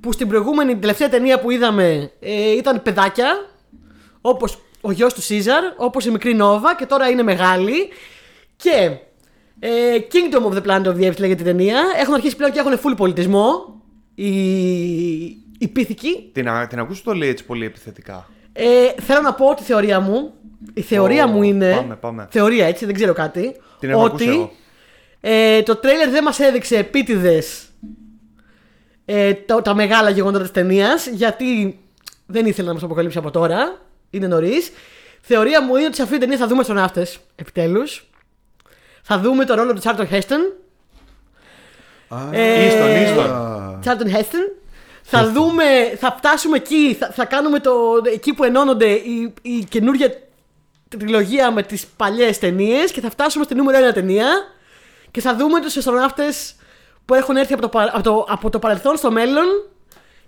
που στην προηγούμενη, την τελευταία ταινία που είδαμε ε, ήταν παιδάκια. Όπως ο γιος του Σίζαρ, όπως η μικρή Νόβα και τώρα είναι μεγάλη. Και ε, Kingdom of the Planet of the Apes λέγεται η ταινία. Έχουν αρχίσει πλέον και έχουν full πολιτισμό. Οι, οι πίθηκοι. Την, α- την ακούς το λέει έτσι πολύ επιθετικά; Ε, θέλω να πω τη θεωρία μου. Η θεωρία Ω, μου είναι. πάμε, πάμε. Θεωρία έτσι, δεν ξέρω κάτι. Την έχω ακούσει εγώ. ότι ε, το τρέιλερ δεν μας έδειξε επίτηδες ε, το- τα μεγάλα γεγονότα της ταινίας, γιατί δεν ήθελε να μας αποκαλύψει από τώρα. Είναι νωρίς. Θεωρία μου είναι ότι σε αυτή την ταινία θα δούμε αστροναύτε. Επιτέλους. Θα δούμε το ρόλο του Τσάρτον Χέστον. Ε, Ίστον, ίστον. Τσάρτον Χέστον. Θα δούμε, θα φτάσουμε εκεί, θα, θα κάνουμε το, εκεί που ενώνονται η, η καινούργια τριλογία με τις παλιές ταινίες και θα φτάσουμε στη νούμερο ένα ταινία και θα δούμε τους αστροναύτες που έχουν έρθει από το, παρα- από το, από το παρελθόν στο μέλλον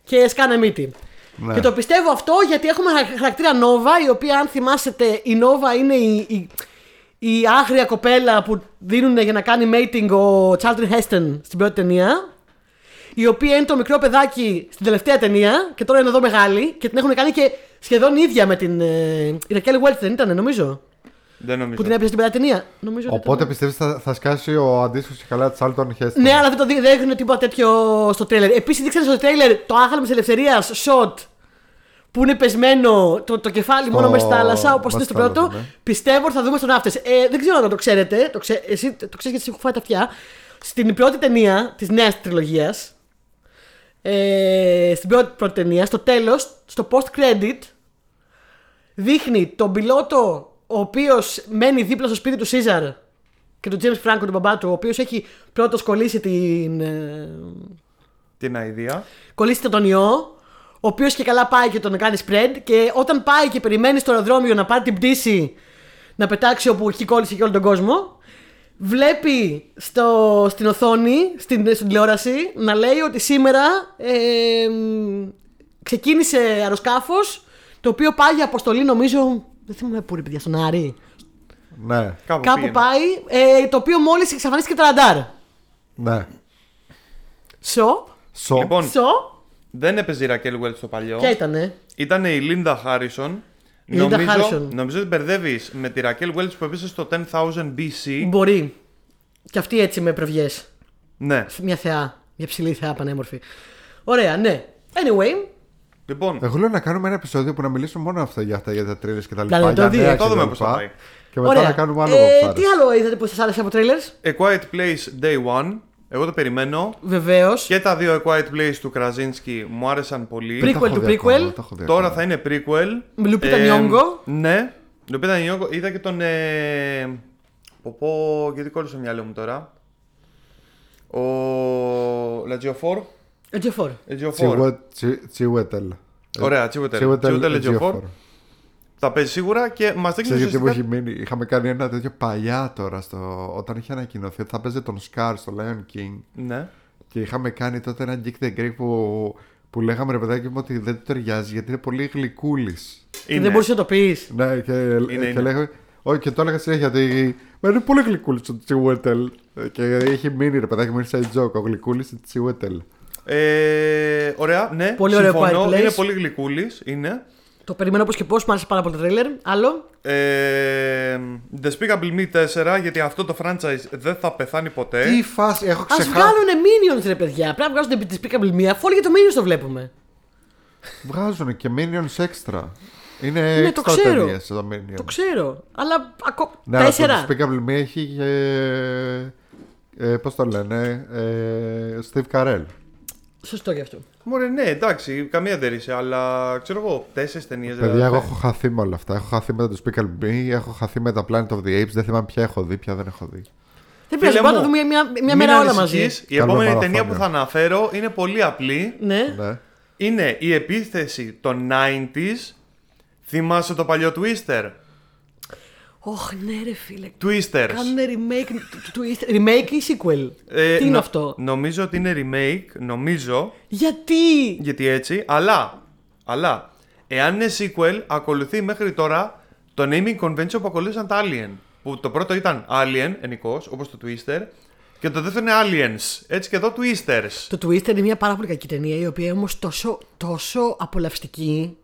και σκάνε μύτη. Ναι. Και το πιστεύω αυτό γιατί έχουμε χαρα- χαρακτήρα Νόβα, η οποία αν θυμάσετε η Νόβα είναι η, η, η άγρια κοπέλα που δίνουν για να κάνει mating ο Charlton Heston στην πρώτη ταινία. Η οποία είναι το μικρό παιδάκι στην τελευταία ταινία και τώρα είναι εδώ μεγάλη και την έχουν κάνει και σχεδόν ίδια με την. Ε, η Ρακέλ Welch δεν ήταν, νομίζω. Δεν νομίζω. Που την έπιασε στην πρώτη ταινία. Νομίζω ότι Οπότε ήταν. πιστεύεις θα, θα σκάσει ο αντίστοιχος και καλά Τσάλτον Χέστον; Ναι, αλλά δεν το δει- δεν έχουν τίποτα τέτοιο στο τρέλερ. Επίσης δείξανε στο τρέλερ το άγαλμα της ελευθερίας shot που είναι πεσμένο το, το κεφάλι μόνο μέσα στη θάλασσα, όπως μέσα είναι στο στη θάλασσα, πρώτο. ναι. Πιστεύω ότι θα δούμε στον ναύτε. Ε, δεν ξέρω αν το ξέρετε. Το ξέ, εσύ το ξέρεις γιατί σου έχω φάει τα αυτιά. Στην πρώτη ταινία της νέας τριλογίας, ε, στην πρώτη, πρώτη ταινία, στο τέλος, στο post-credit, δείχνει τον πιλότο ο οποίος μένει δίπλα στο σπίτι του Σίζαρ και του James Franco, του μπαμπά του, ο οποίος έχει πρώτος κολλήσει την. ε, Την αηδία. κολλήσει τον ιό, ο οποίος και καλά πάει και τον κάνει spread. Και όταν πάει και περιμένει στο αεροδρόμιο να πάρει την πτήση να πετάξει όπου εκεί κόλλησε και όλο τον κόσμο, βλέπει στο, στην οθόνη, στην, στην τηλεόραση, να λέει ότι σήμερα ε, μ, ξεκίνησε αεροσκάφος το οποίο πάει για αποστολή, νομίζω. Δεν θυμάμαι πού είναι, παιδιά, στον Άρη. Ναι, Κάπου, Κάπου πήγαινε. πάει, ε, το οποίο μόλις εξαφανίστηκε το ραντάρ. ναι. Σο, Σο. Λοιπόν, σο, δεν έπαιζε η Ρακέλ Welch στο παλιό. ποια ήτανε; Ήταν η Λίντα Χάρισον. Η Linda Νομίζω, Harrison. νομίζω ότι μπερδεύεις με τη Ρακέλ Welch που έπαιζε στο 10,000 BC. Μπορεί. Και αυτή έτσι με προβιές. Ναι. Μια θεά. Μια ψηλή θεά πανέμορφη. Ωραία, ναι. Anyway, Λοιπόν, Εγώ λέω να κάνουμε ένα επεισόδιο που να μιλήσουμε μόνο αυτά για αυτά, για τα τρίλε και τα λοιπά. Δηλαδή, το για δει, νέα θα και τα δούμε λοιπά. πώς θα πάει. Και μετά ωραία. να κάνουμε άλλο ε, που Τι άλλο είδατε που σας άρεσε από trailers, A Quiet Place Day One. Εγώ το περιμένω. Βεβαίως. Και τα δύο A Quiet Place του Κραζίνσκι μου άρεσαν πολύ. Prequel του prequel. Τώρα θα είναι prequel. Με Λουπίτα Ε, Νιόγκο. Ναι. Λουπίτα Νιόγκο. Είδα και τον. Ε... Πω, πω, γιατί κόλλησε το μυαλό μου τώρα. Ο. Λατζιοφόρ. Ejiofor. Λατζιοφόρ. Τσιουέτελ. Ωραία, Τσιουέτελ. Τσιουέτελ Λατζιοφόρ. Θα παίζει σίγουρα και μας δείχνεις Ξέρεις γιατί μου ουσιαστικά- έχει μείνει; Είχαμε κάνει ένα τέτοιο παλιά τώρα στο... όταν είχε ανακοινωθεί ότι θα παίζει τον Σκάρ στο Lion King. Ναι. Και είχαμε κάνει τότε ένα Geek the Greek που, που λέγαμε ρε παιδάκι μου ότι δεν του ταιριάζει γιατί είναι πολύ γλυκούλης. Και δεν μπορούσε να το πεις. Ναι, και, και είναι. λέγαμε. Όχι, και το έλεγα συνέχεια ότι. Μα είναι πολύ γλυκούλης ο Τσιουέτελ. Και έχει μείνει ρε παιδάκι μου, είναι σαν joke. Ο γλυκούλης είναι Τσιουέτελ. Ε, ωραία, ναι. Πολύ ωραίο συμφωνώ. Quiet Place. Είναι πολύ γλυκούλης. Είναι. Το περιμένω όπως και πώς, μου άρεσε πάρα πολύ το τρέλερ. Άλλο. Ε, Despicable Me 4, γιατί αυτό το franchise δεν θα πεθάνει ποτέ. Τι φάση, έχω Α ξεχάσει. βγάλουν Minions, ρε παιδιά. Πρέπει να βγάζουν τη Despicable Me, αφού όλοι για το Minions το βλέπουμε. Βγάζουν και Minions Extra. Είναι Ναι, το extra ξέρω. ταινίες το Minions. Το ξέρω. Αλλά ακόμα. Ναι, αλλά Τέσσερα. το Despicable Me έχει και... Ε, πώς το λένε, ε, Steve Carell. Σωστό γι' αυτό. Μωρέ, ναι, εντάξει, καμία δεν είσαι, αλλά ξέρω εγώ, τέσσερις ταινίες. Παιδιά, εγώ έχω χαθεί με όλα αυτά. Έχω χαθεί με το Despicable Me, έχω χαθεί με τα Planet of the Apes. Δεν θυμάμαι ποια έχω δει, ποια δεν έχω δει. Δεν πειράζει, Φίλε πάμε να μου, δούμε μια, μια Μην μέρα όλα μαζί. ανησυχείς, Η Κάνουμε επόμενη μαραθώνιο. ταινία που θα αναφέρω είναι πολύ απλή. Ναι. Ναι. Είναι η επίθεση των 90s. Θυμάσαι το παλιό Twister; Ωχ, ναι, ρε φίλε. Twisters. Κάνουν remake του του Easter. Remake ή sequel; Ε, Τι είναι νο- αυτό; Νομίζω ότι είναι remake, νομίζω, Γιατί; γιατί έτσι, αλλά, αλλά, εάν είναι sequel, ακολουθεί μέχρι τώρα το naming convention που ακολούθησαν τα Alien. Που το πρώτο ήταν Alien, ενικός, όπως το Twister, και το δεύτερο είναι Aliens, έτσι και εδώ Twisters. Το Twister είναι μια πάρα πολύ κακή ταινία η οποία όμως τόσο, τόσο απολαυστική.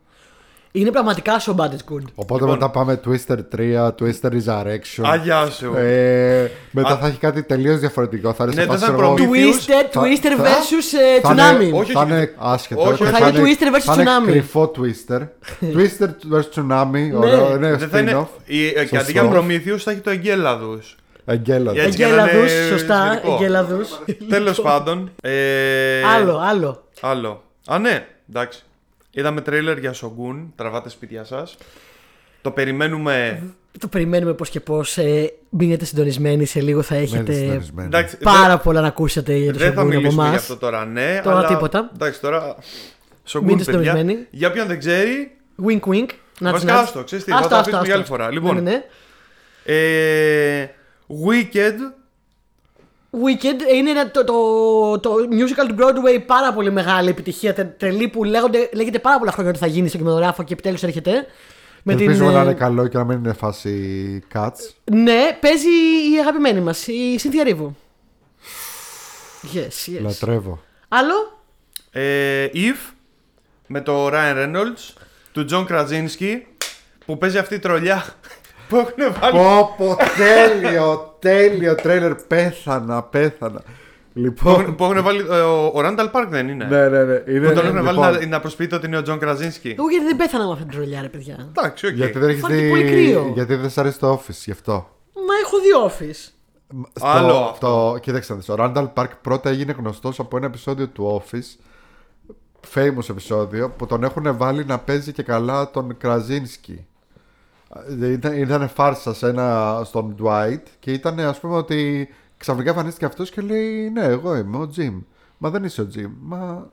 Είναι πραγματικά so bad it's good. Οπότε Λοιπόν. μετά πάμε Twister 3, Twister Resurrection. Αγιά σου. Ε, μετά Α. θα έχει κάτι τελείως διαφορετικό. Θα είναι Ναι, σε δεν φάση, θα ξέρω εγώ, προμήθει- Twister, θα- Twister θα- versus ε, θα Tsunami. είναι- Όχι, θα όχι. είναι άσχετο. Όχι, και όχι. Θα είναι Twister versus θα είναι Tsunami. κρυφό Twister. Twister versus Tsunami. Ωραίο, είναι Δεν θα είναι, spin-off. η, ε, και Σωστό. αντί για Προμήθειους θα έχει το Εγκέλαδους. Εγκέλαδο. Έτσι. για να Εγκέλαδους, είναι σωστά. σχετικό. Εγκέλαδους. Τέλος πάντων. Ε, Άλλο, άλλο. Άλλο. Α, ναι, εντάξει. Είδαμε τρέιλερ για Shogun, τραβάτε σπίτια σας. Το περιμένουμε. Το περιμένουμε πώς και πώς. Ε, μείνετε συντονισμένοι. Σε λίγο θα Μένετε έχετε συντονισμένοι. Εντάξει, πάρα πολλά να ακούσετε για το δεν, δεν θα Shogun από μιλήσουμε εμάς. για αυτό τώρα, ναι. Τώρα αλλά, τίποτα. Εντάξει, τώρα. Shogun, Μείνετε παιδιά. συντονισμένοι. Για ποιον δεν ξέρει, Wink wink. Να Βασικά, άστο, ξέρεις τι, θα το αφήσουμε για άλλη φορά. Λοιπόν. Ναι, ναι, ναι. ε, Wicked. Wicked είναι ένα- το, το, το musical του Broadway πάρα πολύ μεγάλη επιτυχία. τε- Τρελή που λέγονται, λέγεται πάρα πολλά χρόνια ότι θα γίνει στο κινηματογράφο και επιτέλους έρχεται. Με Ελπίζουμε ε, να είναι καλό και να μην είναι φάση cuts. Ναι, παίζει η αγαπημένη μας, η Cynthia Erivo. Yes, yes. Λατρεύω. Άλλο; Ε, If με το Ryan Reynolds του John Krasinski που παίζει αυτή η τρολιά που έχουν βάλει. Πω πω τέλειο, τέλειο τρέλερ. Πέθανα, πέθανα. που, Λοιπόν, έχουν, που έχουν βάλει. ε, ο, ο Randall Park δεν είναι; ναι, ναι, ναι. Είναι, Που τον έχουν λοιπόν, βάλει να, να προσποιείται ότι είναι ο John Krasinski. Εγώ γιατί δεν πέθανα με αυτή την τρολιά, ρε παιδιά. Εντάξει, οκ. Γιατί δεν έχεις Φάνηκε δει. πολύ κρύο. Γιατί δεν σ' αρέσει το office, γι' αυτό. Μα έχω δει office. Στο- Άλλο αυτό. Το, κοίταξε να δεις, Ο Randall Park πρώτα έγινε γνωστός από ένα επεισόδιο του Office famous επεισόδιο που τον έχουν βάλει να παίζει και καλά τον Krasinski. Ήταν, ήταν φάρσα σε ένα, στον Dwight και ήταν ας πούμε ότι ξαφνικά εμφανίστηκε αυτός και λέει ναι εγώ είμαι ο Jim. Μα δεν είσαι ο Jim. Μα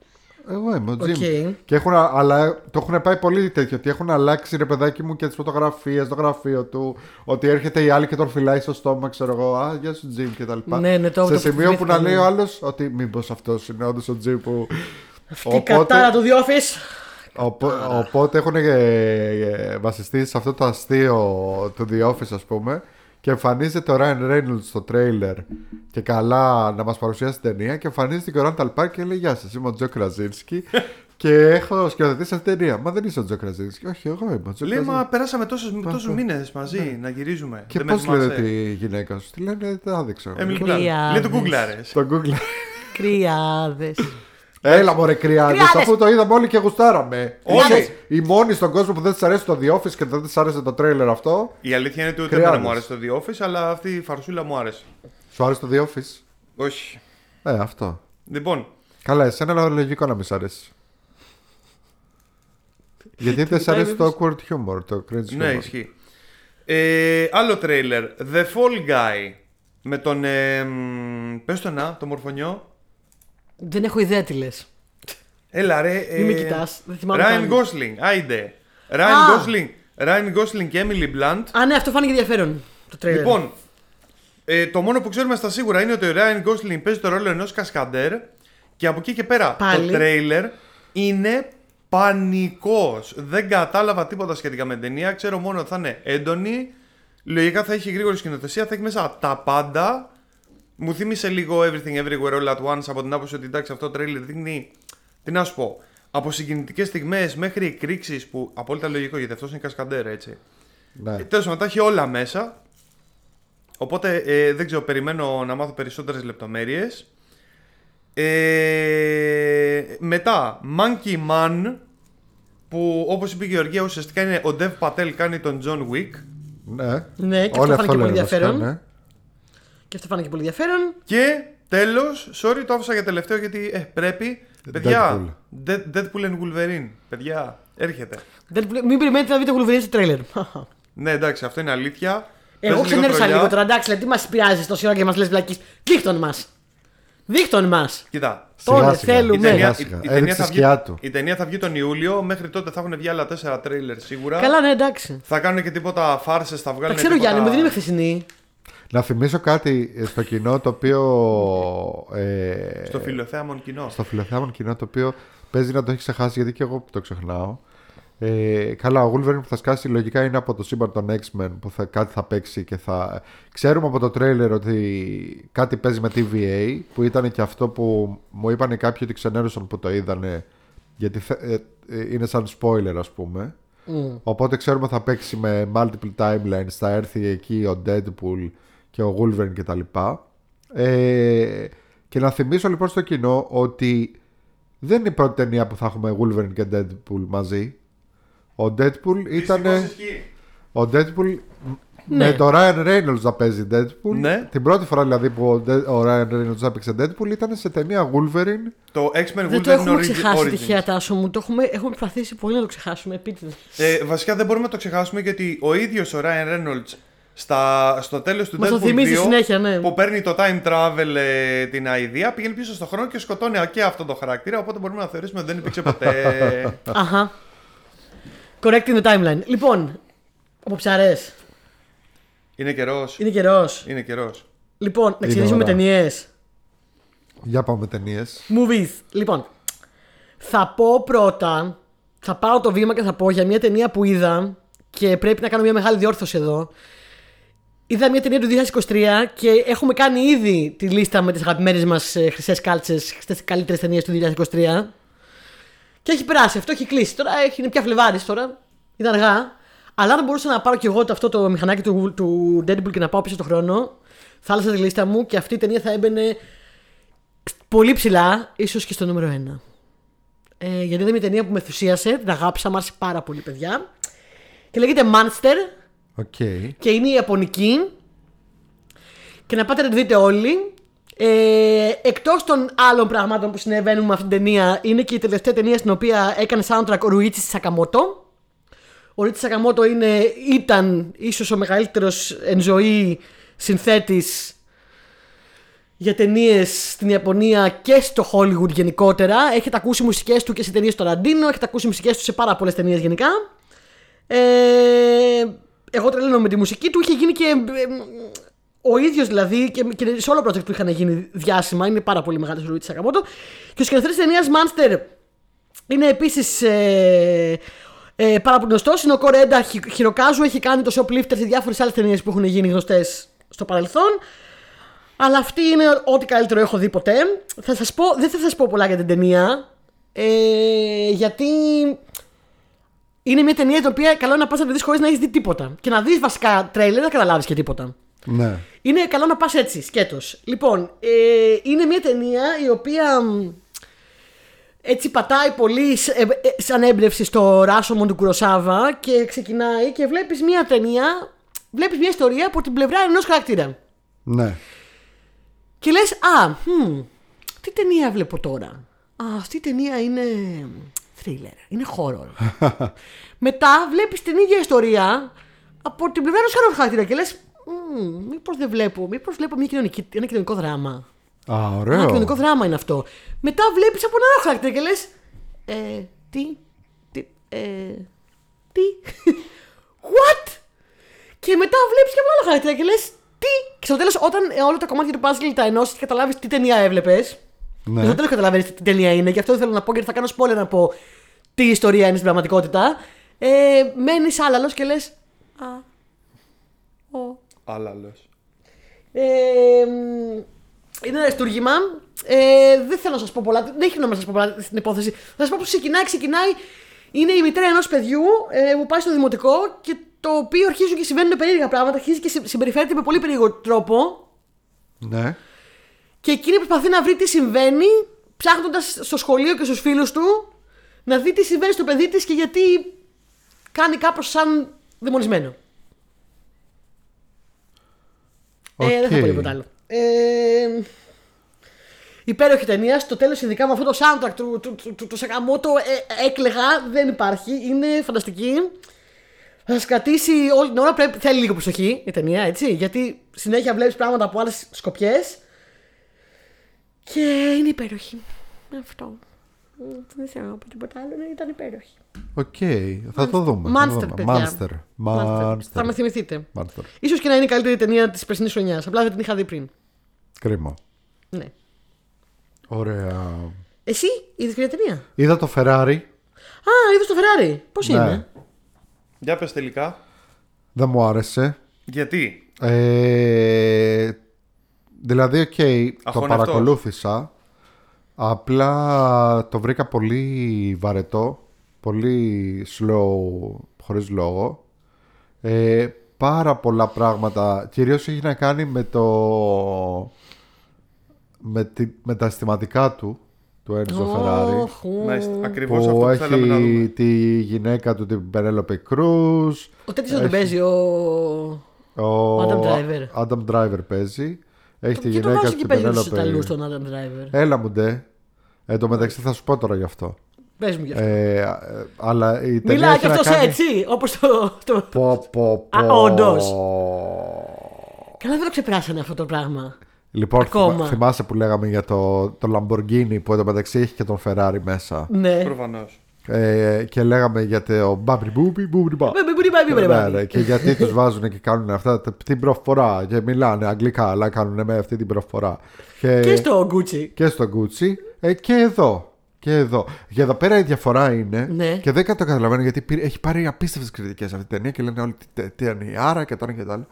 εγώ είμαι ο Jim. Οκ. Και έχουν, αλλά, το έχουν πάει πολύ τέτοιο ότι έχουν αλλάξει ρε παιδάκι μου και τις φωτογραφίες στο γραφείο του. Ότι έρχεται η άλλη και τον φυλάει στο στόμα, ξέρω εγώ. Α, γεια σου Τζιμ και τα λοιπά. Ναι, ναι, το- Σε το σημείο που να θυμήθηκα, λέει ναι. ο άλλος ότι μήπως αυτός είναι όντως ο Τζιμ που. Αυτή η κατάρα του The Office. Οπό- οπότε έχουν ε, ε, βασιστεί σε αυτό το αστείο του The Office ας πούμε και εμφανίζεται ο Ryan Reynolds στο τρέιλερ και καλά να μας παρουσιάσει την ταινία και εμφανίζεται και ο Randall Park και λέει Γεια σας είμαι ο Τζο Κραζίνσκι και έχω σκηνοθετήσει αυτή την ταινία Μα δεν είσαι ο Τζο Κραζίνσκι Όχι εγώ είμαι ο Τζο Λέει, μα Κραζίνσκι περάσαμε τόσους, τόσους πα. μήνες μαζί να γυρίζουμε. Και Δεν πώς με θυμάσαι. λένε τη γυναίκα σου Τι λένε δεν άδειξα Emily Blunt. Κρυάδες. Λέει το Google Στο Google Κρυάδες. Έλα μωρέ κρυάδες Κρυάδες. αφού το είδαμε όλοι και γουστάραμε Όλοι. Είσαι η μόνη στον κόσμο που δεν της αρέσει το The Office και δεν της άρεσε το τρέιλερ αυτό Η αλήθεια είναι ότι ούτε Κρυάδες. δεν μου άρεσε το The Office, αλλά αυτή η φαρσούλα μου άρεσε. Σου άρεσε το The Office; Όχι. Ε αυτό Λοιπόν, Καλά, εσένα είναι λογικό να μην σ' αρέσει. Γιατί δεν σ' αρέσει το awkward humor, το cringe humor. ναι, ισχύει. Ε, άλλο τρέιλερ. The Fall Guy. Με τον. Ε, μ, πες το να, το μορφωνιό. Δεν έχω ιδέα τι λες. Έλα ρε. Ε, Μην με κοιτάς, δεν θυμάμαι Ryan καν. Gosling, άιντε. Ryan Α. Gosling, Ryan Gosling και Emily Blunt. Α, ναι, αυτό φάνηκε ενδιαφέρον. Το τρέλερ. Λοιπόν, ε, το μόνο που ξέρουμε στα σίγουρα είναι ότι ο Ryan Gosling παίζει το ρόλο ενός κασκαντέρ και από εκεί και πέρα Πάλι. το τρέιλερ είναι πανικός. Δεν κατάλαβα τίποτα σχετικά με την ταινία. Ξέρω μόνο ότι θα είναι έντονη. Λογικά θα έχει γρήγορη σκηνοθεσία, θα έχει μέσα τα πάντα. Μου θύμισε λίγο Everything Everywhere All At Once από την άποψη ότι εντάξει αυτό το τρέιλερ δείχνει. Τι να σου πω. από συγκινητικέ στιγμές μέχρι εκρήξεις που απόλυτα λογικό γιατί αυτός είναι κασκαντέρ, έτσι. Ναι. Ε, Τέλος πάντων, τα έχει όλα μέσα. Οπότε ε, δεν ξέρω, περιμένω να μάθω περισσότερες λεπτομέρειες. Ε, μετά, Monkey Man, που όπως είπε η Γεωργία ουσιαστικά είναι ο Dev Patel κάνει τον John Wick. Ναι, Ναι, και Όλοι αυτό φάνηκε πολύ λένε βασικά, ενδιαφέρον. ναι. Και αυτό φάνηκε πολύ ενδιαφέρον. Και τέλος, sorry το άφησα για τελευταίο γιατί ε, πρέπει. Παιδιά, Deadpool. Dead- Deadpool and Wolverine. Παιδιά, έρχεται. Δεν- Μην περιμένετε να δείτε Wolverine στο τρέλερ. Ναι, εντάξει, αυτό είναι αλήθεια. Εγώ Παίζει ξενέρωσα τρολιά. λίγο τώρα, εντάξει, δηλαδή, τι μας πειράζει τόση ώρα και μας λες βλακή. Δείχτον μας. Δείχτον μας. Κοίτα, Τώρα Σιγά σιγά. θέλουμε. η Ναι. ταινία, Σιγά η- σιγά. η ταινία Έριξε θα βγει, σκιά του. η ταινία θα βγει τον Ιούλιο. Μέχρι τότε θα έχουν βγει άλλα τέσσερα τρέιλερ σίγουρα. Καλά, ναι, εντάξει. Θα κάνουν και τίποτα φάρσες, θα Τα βγάλουν. ξέρω τίποτα... Γιάννη μου, δεν είμαι χθεσινή. Να θυμίσω κάτι στο κοινό το οποίο. Ε, Στο φιλοθέαμον κοινό. στο φιλοθεάμον κοινό το οποίο παίζει να το έχει ξεχάσει γιατί και εγώ το ξεχνάω. Ε, καλά, ο Wolverine που θα σκάσει λογικά είναι από το σύμπαν των X-Men που θα, κάτι θα παίξει και θα. Ξέρουμε από το τρέιλερ ότι κάτι παίζει με TVA που ήταν και αυτό που μου είπαν κάποιοι ότι ξενέρωσαν που το είδανε γιατί θε- ε, ε, είναι σαν spoiler ας πούμε. Οπότε ξέρουμε θα παίξει με multiple timelines, θα έρθει εκεί ο Deadpool και ο Wolverine κτλ. Ε, και να θυμίσω λοιπόν στο κοινό ότι δεν είναι η πρώτη ταινία που θα έχουμε Wolverine και Deadpool μαζί. Ο Deadpool ήταν. Ο Deadpool Ναι. με το Ryan Reynolds να παίζει Deadpool. Ναι. Την πρώτη φορά δηλαδή που ο, De- ο Ryan Reynolds έπαιξε Deadpool ήταν σε ταινία Wolverine. Το X-Men Δεν το Wolverine έχουμε Origi- ξεχάσει Origins. τυχαία τάσο μου. Το έχουμε, έχουμε προσπαθήσει πολύ να το ξεχάσουμε επίτηδες. Ε, βασικά δεν μπορούμε να το ξεχάσουμε γιατί ο ίδιος ο Ryan Reynolds στα, στο τέλος του Μας το Deadpool 2 θυμίζει συνέχεια, ναι. που παίρνει το time travel ε, την αηδία πηγαίνει πίσω στον χρόνο και σκοτώνει και αυτό το χαρακτήρα οπότε μπορούμε να θεωρήσουμε ότι δεν υπήρξε ποτέ Αχα. Correct in the timeline. Λοιπόν, από ψαρέ. είναι καιρός. Είναι καιρός. Είναι καιρός. Λοιπόν, να ξεκινήσουμε με ώρα. ταινίες. Για πάμε ταινίες. Movies. Λοιπόν, θα πω πρώτα, θα πάρω το βήμα και θα πω για μια ταινία που είδα και πρέπει να κάνω μια μεγάλη διόρθωση εδώ. Είδα μια ταινία του 2023 και έχουμε κάνει ήδη τη λίστα με τις αγαπημένες μας ε, χρυσές κάλτσες στις καλύτερες ταινίες του 2023. Και έχει περάσει, αυτό έχει κλείσει. Τώρα έχει, είναι πια Φλεβάρης τώρα, είναι αργά. Αλλά αν μπορούσα να πάρω κι εγώ το, αυτό το μηχανάκι του, του Deadpool και να πάω πίσω στον χρόνο, θα άλλαζα τη λίστα μου και αυτή η ταινία θα έμπαινε πολύ ψηλά, ίσως και στο νούμερο 1. Ε, γιατί είναι μια ταινία που με ενθουσίασε, την αγάπησα, μου άρεσε πάρα πολύ, παιδιά. Και λέγεται Monster Οκ. και είναι η Ιαπωνική. Και να πάτε να τη δείτε όλοι. Ε, εκτός των άλλων πραγμάτων που συνεβαίνουν με αυτήν την ταινία, είναι και η τελευταία ταινία στην οποία έκανε soundtrack ο Ρουίτσι Σακαμότο. Ο Ρουίτσι Σακαμότο είναι, ήταν ίσως ο μεγαλύτερος εν ζωή συνθέτης για ταινίες στην Ιαπωνία και στο Hollywood γενικότερα. Έχετε ακούσει μουσικές του και σε ταινίες στο Ραντίνο, έχετε ακούσει μουσικές του σε πάρα πολλές ταινίες γενικά. Ε, εγώ τρελαίνω με τη μουσική του. Είχε γίνει και ε, ο ίδιος δηλαδή και, και σε όλο project που είχαν γίνει διάσημα. Είναι πάρα πολύ μεγάλο ο Ρουίτσι Σακαμότο. Και ο σκηνοθέτης ταινίας Monster είναι επίσης ε, ε, πάρα πολύ γνωστός. Είναι ο Κορέντα Χιροκάζου. Έχει κάνει το Shoplifter σε διάφορες άλλες ταινίες που έχουν γίνει γνωστές στο παρελθόν. Αλλά αυτή είναι ό,τι καλύτερο έχω δει ποτέ. Θα σας πω, δεν θα σας πω πολλά για την ταινία. Ε, γιατί είναι μια ταινία την οποία καλό είναι να πας να τη δεις χωρίς να έχεις δει τίποτα. Και να δεις βασικά τρέιλερ, δεν καταλάβεις και τίποτα. Ναι. Είναι καλό να πας έτσι, σκέτος. Λοιπόν, ε, είναι μια ταινία η οποία μ, έτσι πατάει πολύ σ- ε, ε, σαν έμπνευση στο Ράσομον του Κουροσάβα και ξεκινάει και βλέπεις μια ταινία, βλέπεις μια ιστορία από την πλευρά ενός χαρακτήρα. Ναι. Και λες, α, μ, τι ταινία βλέπω τώρα; Α, αυτή η ταινία είναι thriller, είναι horror. Μετά βλέπεις την ίδια ιστορία από την πλευρά ενός άλλου χαρακτήρα και λες, «Μμ, μήπως δεν βλέπω, μήπως βλέπω μια κοινωνική, ένα κοινωνικό δράμα. Α, Ένα ωραίο. κοινωνικό δράμα είναι αυτό. Μετά βλέπεις από ένα άλλο χαρακτήρα και λες, ε, τι, τι, ε, τι, what? Και μετά βλέπεις και από άλλο χαρακτήρα και λες, τι; Και στο τέλος όταν ε, όλα τα κομμάτια του puzzle τα ενώσεις και καταλάβεις τι ταινία έβλεπες, Ναι. και στο τέλος καταλαβαίνεις τι ταινία είναι και αυτό δεν θέλω να πω γιατί θα κάνω spoiler να πω τι ιστορία είναι στην πραγματικότητα, ε, μένεις άλλαλος και λες, α, ο, Άλλαλος. ε, μ, είναι ένα αριστούργημα. Ε, δεν θέλω να σας πω πολλά. Δεν έχει νόημα να σας πω πολλά στην υπόθεση. Θα σας πω πώ ξεκινάει. Ξεκινάει. Είναι η μητέρα ενός παιδιού ε, που πάει στο δημοτικό και το οποίο αρχίζουν και συμβαίνουν περίεργα πράγματα. Αρχίζει και συ- συμπεριφέρεται με πολύ περίεργο τρόπο. Ναι. Και εκείνη προσπαθεί να βρει τι συμβαίνει, ψάχνοντας στο σχολείο και στους φίλους του να δει τι συμβαίνει στο παιδί της και γιατί κάνει κάπως σαν δαιμονισμένο. Ε, δεν θα πω Οκ. τίποτα άλλο. Ε, υπέροχη ταινία. Στο τέλος, ειδικά με αυτό το soundtrack του, του, του, του, του Σακαμότο, ε, έκλεγα. Δεν υπάρχει. Είναι φανταστική. Θα σας κρατήσει όλη την ώρα. Πρέπει, θέλει λίγο προσοχή η ταινία, έτσι. Γιατί συνέχεια βλέπεις πράγματα από άλλες σκοπιές. Και είναι υπέροχη. Αυτό. Ε, Δεν θέλω να πω τίποτα άλλο. ναι, Ήταν υπέροχη. Οκ. Θα το δούμε. θα το Monster, δούμε. παιδιά. Monster. Monster. Θα με Monster. θυμηθείτε. Monster. Ίσως και να είναι η καλύτερη ταινία της περσινής χρονιάς. Απλά δεν την είχα δει πριν. Κρίμα. Ναι. Ωραία. Εσύ είδες και μια ταινία; Είδα το Ferrari. Α, είδες το Ferrari. Πώς Ναι. είναι; Για πες τελικά. Δεν μου άρεσε. Γιατί; Ε, δηλαδή, οκ, το Αχώνευτος. παρακολούθησα. Απλά το βρήκα πολύ βαρετό. Πολύ slow, χωρίς λόγο. Ε, πάρα πολλά πράγματα. Κυρίως έχει να κάνει με το... Με, τη, με τα αισθηματικά του, του Enzo Ferrari. Ωχ, ου. Μάλιστα. Ακριβώς αυτό Που που θέλαμε να έχει δούμε. τη γυναίκα του την Penelope Cruz. Ο τέτοιος τον παίζει. Ο. Ο Adam Driver. Adam Driver παίζει. Έχει τη Και το γυναίκα βάζει του και την παίζει του Penelope. Ιταλούς τον Adam Driver. Έλα μου ντε. Εν τω μεταξύ θα σου πω τώρα γι' αυτό. Πες μου γι' αυτό. Ε, ε, αλλά η ταινία Μιλάει έχει και να αυτός κάνει... έτσι, όπως το. το... Πω, πω, πω. Α, όντως. Καλά, δεν το ξεπεράσανε αυτό το πράγμα. Λοιπόν, Ακόμα. θυμά- θυμάσαι που λέγαμε για το, το Lamborghini που εν τω μεταξύ έχει και τον Ferrari μέσα. Ναι. Προφανώς. Ε, και λέγαμε για το Μπάμπρι Μπούμπι Μπούμπρι Μπα. Μην μπορεί πάει, μην μπορεί Ναι, πάει. ναι, και γιατί τους βάζουν και κάνουν αυτά τα- την προφορά και μιλάνε αγγλικά αλλά κάνουν με αυτή την προφορά. Και, Και στο Gucci. και στο Gucci ε, και εδώ. Και εδώ. Και εδώ πέρα η διαφορά είναι Ναι. και δεν το καταλαβαίνω γιατί πήρε- έχει πάρει απίστευτες κριτικές αυτή την ταινία και λένε όλοι τι, τι, τι είναι η άρα και τώρα και το άλλο.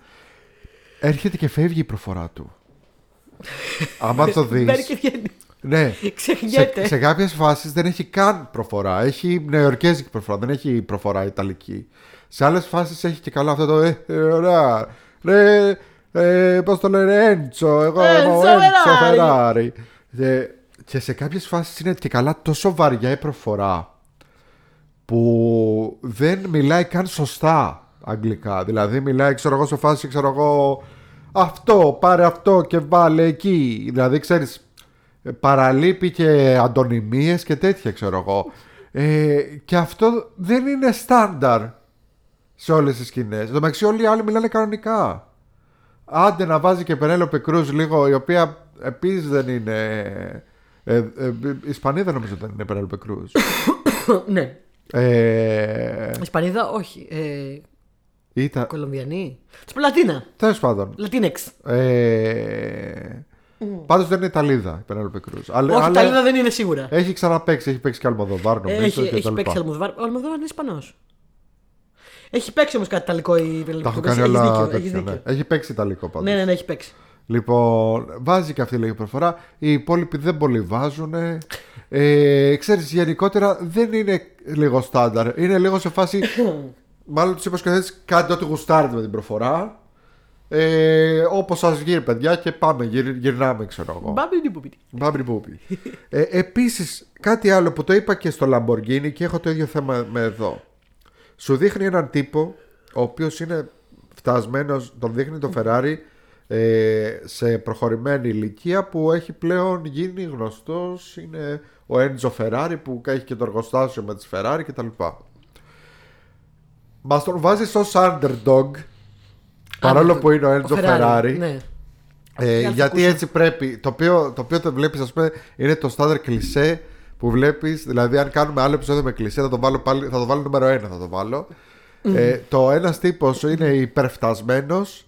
Έρχεται και φεύγει η προφορά του. Άμα το δει. Μπαίνει και βγαίνει. Ναι. Ξεχνιέται. Σε, σε κάποιες φάσεις δεν έχει καν προφορά. Έχει νεοερκέζικη προφορά, δεν έχει προφορά ιταλική. Σε άλλες φάσεις έχει και καλά αυτό το. Ε, ε, ωραία. Ρε, ε, Πώς το λένε, Έντσο. Εγώ Enzo είμαι ο Έντσο Ferrari. Φεράρι. Και, και σε κάποιες φάσεις είναι και καλά τόσο βαριά η προφορά που δεν μιλάει καν σωστά αγγλικά. Δηλαδή μιλάει, ξέρω εγώ, σε φάση, ξέρω εγώ, αυτό, πάρε αυτό και βάλε εκεί. Δηλαδή, ξέρεις, ε, παραλείπει και αντωνυμίες και τέτοια, ξέρω εγώ. Ε, και αυτό δεν είναι στάνταρ σε όλες τις σκηνές. Εν τω μεταξύ όλοι οι άλλοι μιλάνε κανονικά. Άντε να βάζει και Πενέλοπε Κρούζ λίγο, η οποία επίσης δεν είναι... Ε, ε, ε, Ισπανίδα νομίζω δεν είναι Πενέλοπε Κρούζ. Ναι. Ε, Ισπανίδα, όχι. Ε, ήταν. Κολομβιανή. Της Λατίνα. Τέλος πάντων. Λατίνεξ. Ε, Πάντως δεν είναι Ιταλίδα η Πενέλοπε Κρούζ. Αλλά, Όχι, αλλά τα Ιταλίδα δεν είναι σίγουρα. έχει ξαναπέξει, έχει παίξει και Αλμοδοβάρ νομίζω. Έχει, και έχει τα λοιπά. παίξει Αλμοδοβάρ. Ο Αλμοδοβάρ είναι Ισπανός. Έχει παίξει όμως κάτι Ιταλικό η Τα έχω Πελοπόννησο. κάνει Έχεις όλα δίκιο, τέτοια, έχεις ναι. δίκιο. Έχει παίξει Ιταλικό πάντως. Ναι, ναι, ναι, έχει παίξει. Λοιπόν, βάζει και αυτή λίγη προφορά. Οι υπόλοιποι δεν πολύ βάζουν. Ε, ξέρεις, γενικότερα δεν είναι λίγο στάνταρ. Είναι λίγο σε φάση. μάλλον τους είπα σκηνοθέτης κάντε ό,τι γουστάρετε με την προφορά. Ε, Όπως σας βγει, παιδιά, και πάμε. Γυρ, γυρνάμε, ξέρω εγώ. Μπάμπι ντιπουπίτι. Μπάμπρι μπούπι. ε, Επίσης, κάτι άλλο που το είπα και στο Lamborghini και έχω το ίδιο θέμα με εδώ. Σου δείχνει έναν τύπο ο οποίος είναι φτασμένος, τον δείχνει το Ferrari ε, σε προχωρημένη ηλικία που έχει πλέον γίνει γνωστός είναι ο Enzo Ferrari που έχει και το εργοστάσιο με τις Ferrari κτλ. Μας τον βάζεις ως underdog παρόλο Underdog. που είναι ο Enzo Ferrari Ναι. ε, Για να το γιατί ακούσω. έτσι πρέπει. Το οποίο το, οποίο το βλέπεις, ας πούμε, είναι το στάνταρ κλισέ που βλέπεις. Δηλαδή, αν κάνουμε άλλο επεισόδιο με κλισέ, θα το βάλω, πάλι, θα το βάλω νούμερο ένα. Θα το βάλω. Ε, το ένας τύπος είναι υπερφτασμένος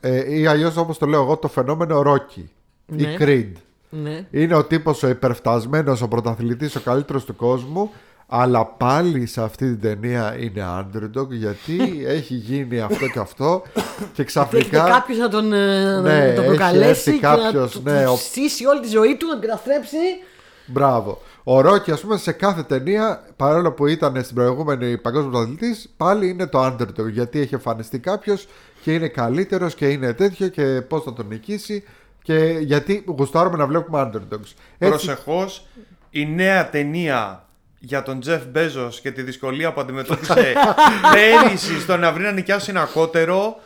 ε, ή αλλιώς όπως το λέω εγώ, το φαινόμενο Rocky Ναι. ή Creed. ναι. Είναι ο τύπος ο υπερφτασμένος, ο πρωταθλητής, ο καλύτερος του κόσμου. Αλλά πάλι σε αυτή την ταινία είναι underdog γιατί έχει γίνει αυτό και αυτό και ξαφνικά. κάποιος να τον, ε, Ναι, να τον έχει προκαλέσει έρθει και κάποιος, να του ναι, ο- στήσει όλη τη ζωή του, να την καταστρέψει. Μπράβο. Ο Ρόκι, ας πούμε, σε κάθε ταινία, παρόλο που ήταν στην προηγούμενη παγκόσμιος πρωταθλητής, πάλι είναι το underdog. Γιατί έχει εμφανιστεί κάποιος και είναι καλύτερος και είναι τέτοιο και πώς θα τον νικήσει. Και γιατί γουστάρουμε να βλέπουμε underdogs. Έτσι, Προσεχώς, η νέα ταινία για τον Τζεφ Μπέζος και τη δυσκολία που αντιμετώπισε πέρυσι στο να βρει να νοικιάσει ένα κότερο.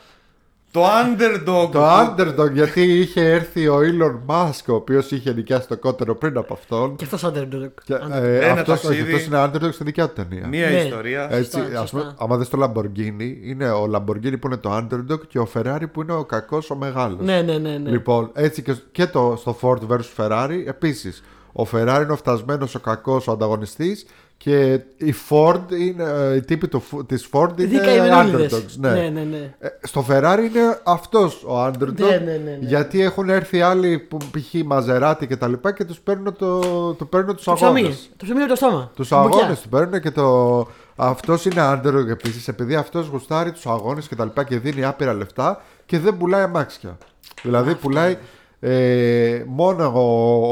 Το underdog. το underdog γιατί είχε έρθει ο Elon Musk, ο οποίος είχε νοικιάσει το κότερο πριν από αυτόν. Και αυτός underdog. Και, Underdog. ε, Ένα αυτός, όχι, ταξίδι. αυτός είναι underdog στη δικιά του ταινία. Μία Ναι. ιστορία. Έτσι, Σωστά, ας πούμε, σωστά. άμα δεις το Lamborghini, είναι ο Lamborghini που είναι το underdog και ο Ferrari που είναι ο κακός ο μεγάλος. Ναι, ναι, ναι. ναι. Λοιπόν, έτσι και, και το, στο Ford vs Ferrari επίσης. Ο Ferrari είναι ο φτασμένος, ο κακός, ο ανταγωνιστής και η Ford είναι, ε, οι τύποι του, της Ford είναι Δικαημενούλιδες. underdogs. Ναι. Ναι, ναι, ναι. Ε, Στο Ferrari είναι αυτός ο underdog Ναι, ναι, ναι, ναι. γιατί έχουν έρθει άλλοι που π.χ. Μαζεράτη και τα λοιπά και τους παίρνουν, το, του παίρνουν τους Το ψωμί. αγώνες. Το ψωμί με το στόμα. Τους Την μπουκιά. αγώνες τους παίρνουν και το. Αυτός είναι underdog επίσης, επειδή αυτός γουστάρει τους αγώνες και τα λοιπά και δίνει άπειρα λεφτά και δεν πουλάει αμάξια. Δηλαδή πουλάει ε, μόνο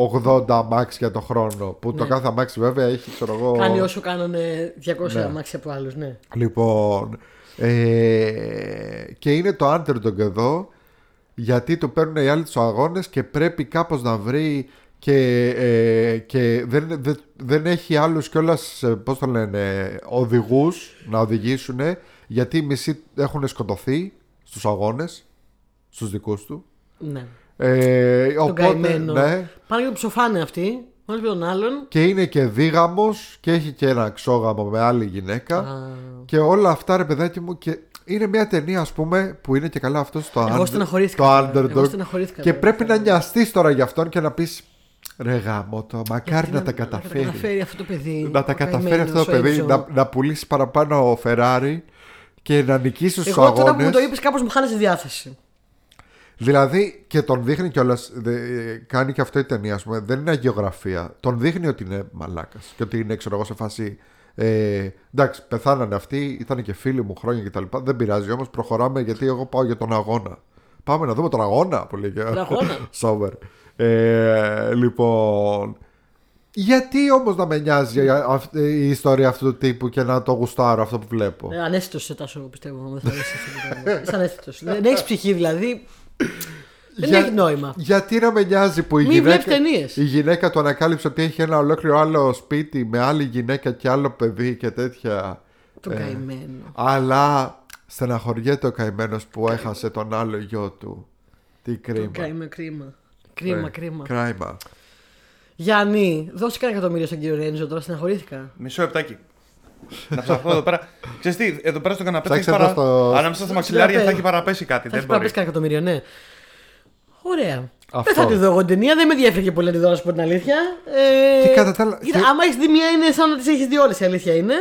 ο 80 αμάξια το χρόνο. Που το Ναι. κάθε αμάξι βέβαια έχει, ξέρω εγώ. Κάνει όσο κάνανε 200 Ναι. αμάξια από άλλους, ναι. Λοιπόν. Ε, και είναι το underdog εδώ γιατί του παίρνουν οι άλλοι τους αγώνες και πρέπει κάπως να βρει και, ε, και δεν, δεν, δεν έχει άλλους κιόλας, ε, πώς το λένε, οδηγούς να οδηγήσουν γιατί οι μισοί έχουν σκοτωθεί στους αγώνες, στους δικούς του. ναι. Ε, Τον οπότε, καημένο. ναι, Πάνε και το ψοφάνε αυτοί. Μόνο με τον άλλον. και είναι και δίγαμος και έχει και ένα ξόγαμο με άλλη γυναίκα. Α, Και όλα αυτά, ρε παιδάκι μου, και είναι μια ταινία, ας πούμε, που είναι και καλά αυτό το, Εγώ under- στεναχωρήθηκα το τώρα. Εγώ underdog. στεναχωρήθηκα Και τώρα. πρέπει να νοιαστείς τώρα για αυτόν και να πεις. Ρε γάμο το, μακάρι Γιατί να τα Να τα καταφέρει. καταφέρει αυτό το παιδί. Να τα ο καταφέρει καημένος, αυτό το ο παιδί, Enzo. να, να πουλήσει παραπάνω ο Ferrari και να νικήσει στους Εγώ τώρα που μου αγώνες. το είπες, κάπως μου χάνει τη διάθεση. Δηλαδή και τον δείχνει κιόλας. Κάνει και αυτό η ταινία, ας πούμε. Δεν είναι αγιογραφία. Τον δείχνει ότι είναι μαλάκας και ότι είναι, ξέρω εγώ, σε φάση. Ε, εντάξει, πεθάνανε αυτοί, ήταν και φίλοι μου χρόνια κτλ. Δεν πειράζει όμως, προχωράμε γιατί εγώ πάω για τον αγώνα. Πάμε να δούμε τον αγώνα που λέγε. Τον αγώνα. Σόβερ. Ε, λοιπόν. Γιατί όμως να με νοιάζει αυτή- η ιστορία αυτού του τύπου και να το γουστάρω αυτό που βλέπω; Ε, Ανέστητο σε τάσο, πιστεύω. Δεν θα αρέσει αυτό το πράγμα. Είσαι ανέστητος. Δεν έχεις ψυχή δηλαδή. Δεν Για- έχει νόημα. Γιατί να με νοιάζει που η Μην γυναίκα, βλέπεις ταινίες. η γυναίκα του ανακάλυψε ότι έχει ένα ολόκληρο άλλο σπίτι με άλλη γυναίκα και άλλο παιδί και τέτοια. Το Ε, καημένο. Αλλά στεναχωριέται ο καημένος που έχασε τον άλλο γιο του. Τι Το κρίμα. καημένο κρίμα. Κρίμα, Ε, κρίμα. Κράημα. Γιάννη, δώσε κανένα εκατομμύριο στον κύριο Ρέντζο, τώρα στεναχωρήθηκα. Μισό λεπτάκι. Να ψαχθώ εδώ πέρα. Ξέρεις τι, εδώ πέρα στο καναπέ θα έχεις Ψάξε παρα... εδώ στο- Ανάμεσα στα μαξιλάρια στο- θα έχει παραπέσει κάτι. Θα δεν έχει πάει μπορεί. κανένα εκατομμύριο, ναι. Ωραία. Αυτό. Δεν θα τη δω εγώ την ταινία, δεν με ενδιαφέρει και πολύ να τη δω, να σου πω την αλήθεια. Ε, Και κατά τα άλλα- Κοίτα, και- άμα έχεις δει μία, είναι σαν να τις έχεις δει όλες, η αλήθεια είναι.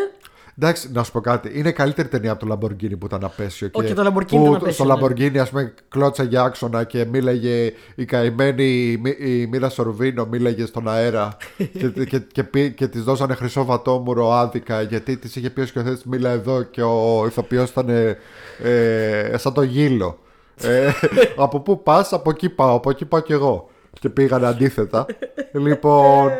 Εντάξει, να σου πω κάτι. Είναι καλύτερη ταινία από το Lamborghini που ήταν απέσιο. Όχι, και το Lamborghini που ήταν απέσιο, Στο ναι. Lamborghini, ας πούμε, κλώτσαγε άξονα και μίλαγε η καημένη η Μι- η Μίρα Σορβίνο, μίλαγε στον αέρα και, και, και, πει- και της δώσανε χρυσό βατόμουρο άδικα γιατί της είχε πει ο σκηνοθέτης μίλα εδώ και ο ηθοποιός ήταν ε, ε, σαν το γύλο. Ε, από πού πας, από εκεί πάω, από εκεί πάω κι εγώ. Και πήγαν αντίθετα. λοιπόν,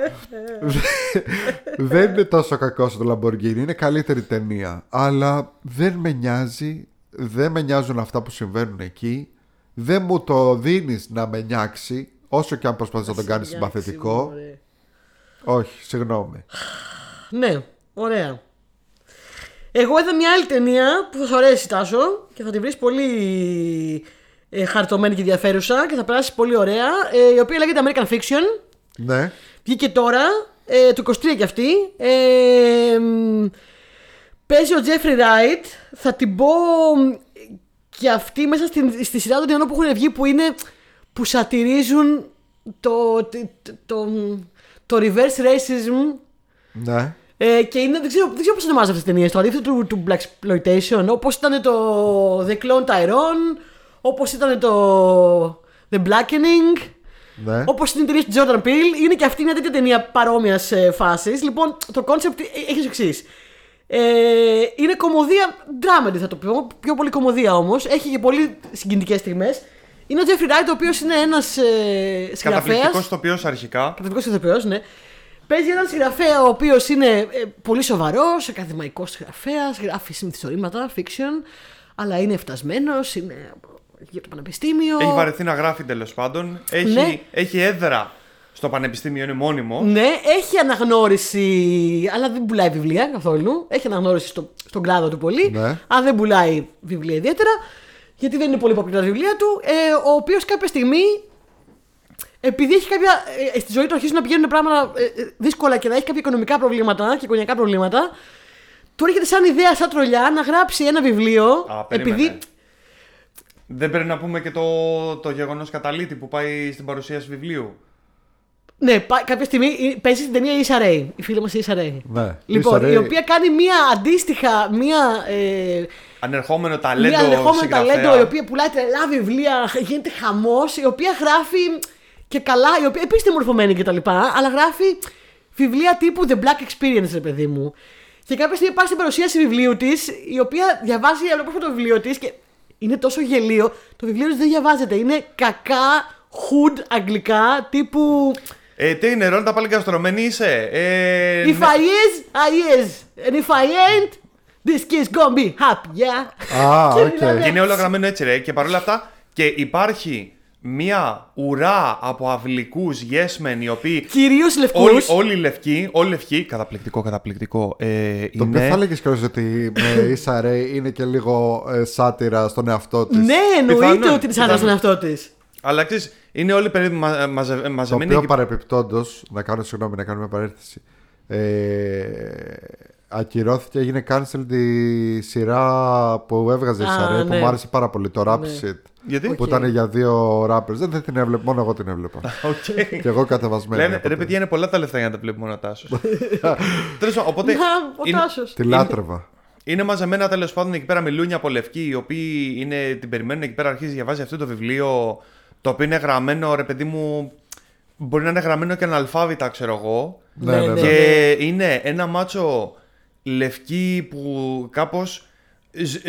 δεν είναι τόσο κακό το Lamborghini, είναι καλύτερη ταινία. Αλλά δεν με νοιάζει, δεν με νοιάζουν αυτά που συμβαίνουν εκεί. Δεν μου το δίνεις να με νιάξει, όσο και αν προσπαθείς να τον κάνεις συμπαθητικό. Ωραία. Όχι, συγγνώμη. Ναι, ωραία. Εγώ είδα μια άλλη ταινία που θα σου αρέσει Τάσο και θα τη βρεις πολύ ε, χαρτωμένη και ενδιαφέρουσα και θα περάσει πολύ ωραία. ε, η οποία λέγεται American Fiction. Ναι, Βγήκε τώρα, ε, του 23 κι αυτή. Ε, μ, παίζει ο Jeffrey Wright. Θα την πω μ, και αυτή μέσα στην, στη σειρά των ταινιών που έχουν βγει που είναι που σατυρίζουν το, το, το, το reverse racism ναι. ε, και είναι, δεν ξέρω, δεν ξέρω πώς ονομάζεται αυτές τις ταινίες. Το αντίθετο του, του Black Exploitation. Όπως ήταν το The Clone Tyrone, όπως ήταν το The Blackening. Ναι. Όπως στην ταινία του Jordan Peele, είναι και αυτή μια τέτοια ταινία παρόμοιας φάσης. Λοιπόν, το concept έχει ως εξής. Ε, είναι κωμωδία, dramedy θα το πω, πιο πολύ κωμωδία όμως. Έχει και πολύ συγκινητικές στιγμές. Είναι ο Jeffrey Wright, ο οποίος είναι ένας ε, συγγραφέας. Καταπληκτικός ηθοποιός αρχικά. Καταπληκτικός ηθοποιός, ναι. Παίζει έναν συγγραφέα ο οποίος είναι ε, πολύ σοβαρός, ακαδημαϊκός συγγραφέας, γράφει μυθιστορήματα, fiction, αλλά είναι φτασμένος, είναι για το πανεπιστήμιο. Έχει βαρεθεί να γράφει τέλος πάντων. Έχει, Ναι. έχει έδρα στο πανεπιστήμιο, είναι μόνιμο. Ναι, έχει αναγνώριση, αλλά δεν πουλάει βιβλία καθόλου. Έχει αναγνώριση στο, στον κλάδο του πολύ. Ναι. Αν δεν πουλάει βιβλία ιδιαίτερα, γιατί δεν είναι πολύ popular τα βιβλία του. Ε, ο οποίος κάποια στιγμή, επειδή έχει κάποια. Ε, στη ζωή του αρχίζουν να πηγαίνουν πράγματα ε, ε, δύσκολα και να έχει κάποια οικονομικά προβλήματα και οικογενειακά προβλήματα, του έρχεται σαν ιδέα, σαν τρολιά, να γράψει ένα βιβλίο. Α, περίμενε. επειδή. Δεν πρέπει να πούμε και το, το γεγονός καταλήτη που πάει στην παρουσίαση βιβλίου. Ναι, πά- κάποια στιγμή ε, παίζει στην ταινία η Issa Rae, η φίλη μας η Issa Rae. Ναι. Λοιπόν, Issa Rae- η οποία κάνει μία αντίστοιχα, μία, ε, Ανερχόμενο ταλέντο. μία ανερχόμενο συγγραφέα. ταλέντο, η οποία πουλάει τρελά βιβλία, γίνεται χαμός, η οποία γράφει και καλά, η οποία επίσης είναι μορφωμένη κτλ. Αλλά γράφει βιβλία τύπου The Black Experience, ρε παιδί μου. Και κάποια στιγμή πάει στην παρουσίαση βιβλίου της, η οποία διαβάζει ολόκληρο το βιβλίο της και είναι τόσο γελοίο. Το βιβλίο της δεν διαβάζεται. Είναι κακά hood αγγλικά τύπου. Ε, τι είναι, Ρόλτα πάλι καστρωμένη είσαι. Ε, If ναι. I is, I is. And if I ain't, this kid's gonna be happy, yeah. Α, Και οκ. μιλάμε- Και είναι όλο γραμμένο έτσι, ρε. Και παρόλα αυτά, και υπάρχει μία ουρά από αυλικούς yes men οι οποίοι. Κυρίως λευκούς. Όλοι, όλοι λευκοί, όλοι λευκοί. Καταπληκτικό, καταπληκτικό. Ε, Το οποίο θα είναι. έλεγες κιόλας ότι με Issa Rae είναι και λίγο ε, σάτυρα στον εαυτό της. Ναι, εννοείται Πιθανόν, ότι τη άρεσε τον εαυτό της. Αλλά ξέρεις, είναι όλοι περίπου μα, μαζε, Το μαζεμένοι. οποίο εκεί- παρεπιπτόντως, να κάνω συγγνώμη, να κάνω μια παρένθεση. Ε, ακυρώθηκε, έγινε cancel τη σειρά που έβγαζε η Α, Σαρέ που ναι. μου άρεσε πάρα πολύ. Το Rap Ναι. Shit. Γιατί; Που Οκ. ήταν για δύο rappers. Δεν, δεν την έβλεπα, μόνο εγώ την έβλεπα. Οκ. και εγώ κατεβασμένη. Λένε, από ρε το- παιδιά, είναι πολλά τα λεφτά για να τα βλέπει μόνο ο Τάσος. Τέλος πάντων, οπότε. Να, ο είναι- Τάσος. Τη λάτρευα. Είναι μαζεμένα τέλος πάντων εκεί πέρα μιλούνια από λευκοί, οι οποίοι είναι, την περιμένουν εκεί πέρα, αρχίζει να διαβάζει αυτό το βιβλίο, το οποίο είναι γραμμένο, ρε παιδί μου, μπορεί να είναι γραμμένο και αναλφάβητα, ξέρω εγώ. Ναι, ναι, ναι. Και είναι ένα μάτσο λευκοί που κάπως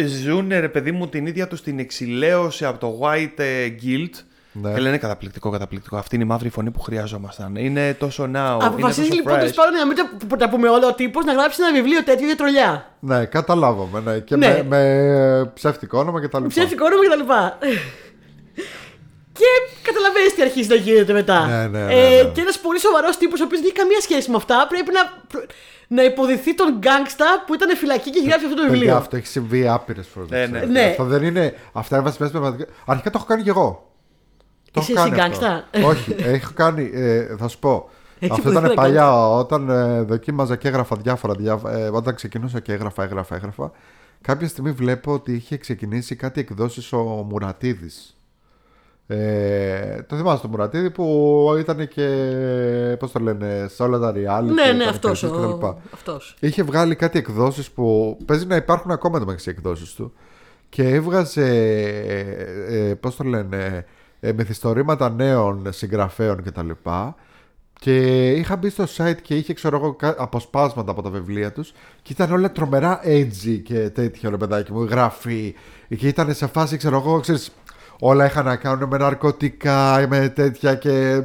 ζουν, ρε παιδί μου, την ίδια τους την εξηλαίωση από το White ε, Guild. Ναι. Και λένε καταπληκτικό, καταπληκτικό. Αυτή είναι η μαύρη φωνή που χρειαζόμασταν. Είναι τόσο now. Αποφασίζει είναι τόσο λοιπόν fresh. τέλο πάντων να μην τα- τα πούμε όλα ο τύπος να γράψει ένα βιβλίο τέτοιο για τρολιά. Ναι, καταλάβαμε. Ναι. Και Ναι. με, με ψεύτικο όνομα και τα λοιπά. Ψεύτικο όνομα κτλ. Και καταλαβαίνεις τι αρχίζει να γίνεται μετά. Ναι, ναι, ναι, Ε, ναι. Και ένας πολύ σοβαρός τύπος, ο οποίος δεν έχει καμία σχέση με αυτά, πρέπει να, να υποδηθεί τον γκάγκστα που ήταν φυλακή και έχει γράψει αυτό το Παιδιά, βιβλίο. αυτό έχει συμβεί άπειρες φορές. Ναι, ναι. Ναι. Αυτό δεν είναι. Αυτά είναι βασισμένε πραγματικά. Αρχικά το έχω κάνει κι εγώ. Το Είσαι έχω κάνει εσύ αυτό. γκάγκστα; Όχι, έχω κάνει. Ε, θα σου πω. Έχει αυτό υποδηθεί ήταν ένα παλιά όταν ε, δοκίμαζα και έγραφα διάφορα. διά- ε, όταν ξεκινούσα και έγραφα, έγραφα, έγραφα. Κάποια στιγμή βλέπω ότι είχε ξεκινήσει κάτι εκδόσεις ο Μουρατίδης. Ε, το θυμάσαι το Μουρατίδη που ήταν και. Πώς το λένε, σε όλα τα reality. Ναι, ναι, ήταν αυτός. κριτής κτλ. Αυτός. Είχε βγάλει κάτι εκδόσεις που παίζει να υπάρχουν ακόμα το μεταξύ εκδόσεις του και έβγαζε, ε, ε, πώς το λένε, ε, μυθιστορήματα νέων συγγραφέων κτλ. Και είχα μπει στο site και είχε ξέρω εγώ κα- αποσπάσματα από τα βιβλία τους και ήταν όλα τρομερά edgy και τέτοιο ρε παιδάκι μου, γράφει και ήταν σε φάση ξέρω εγώ, ξέρεις, όλα είχαν να κάνουν με ναρκωτικά, με τέτοια και,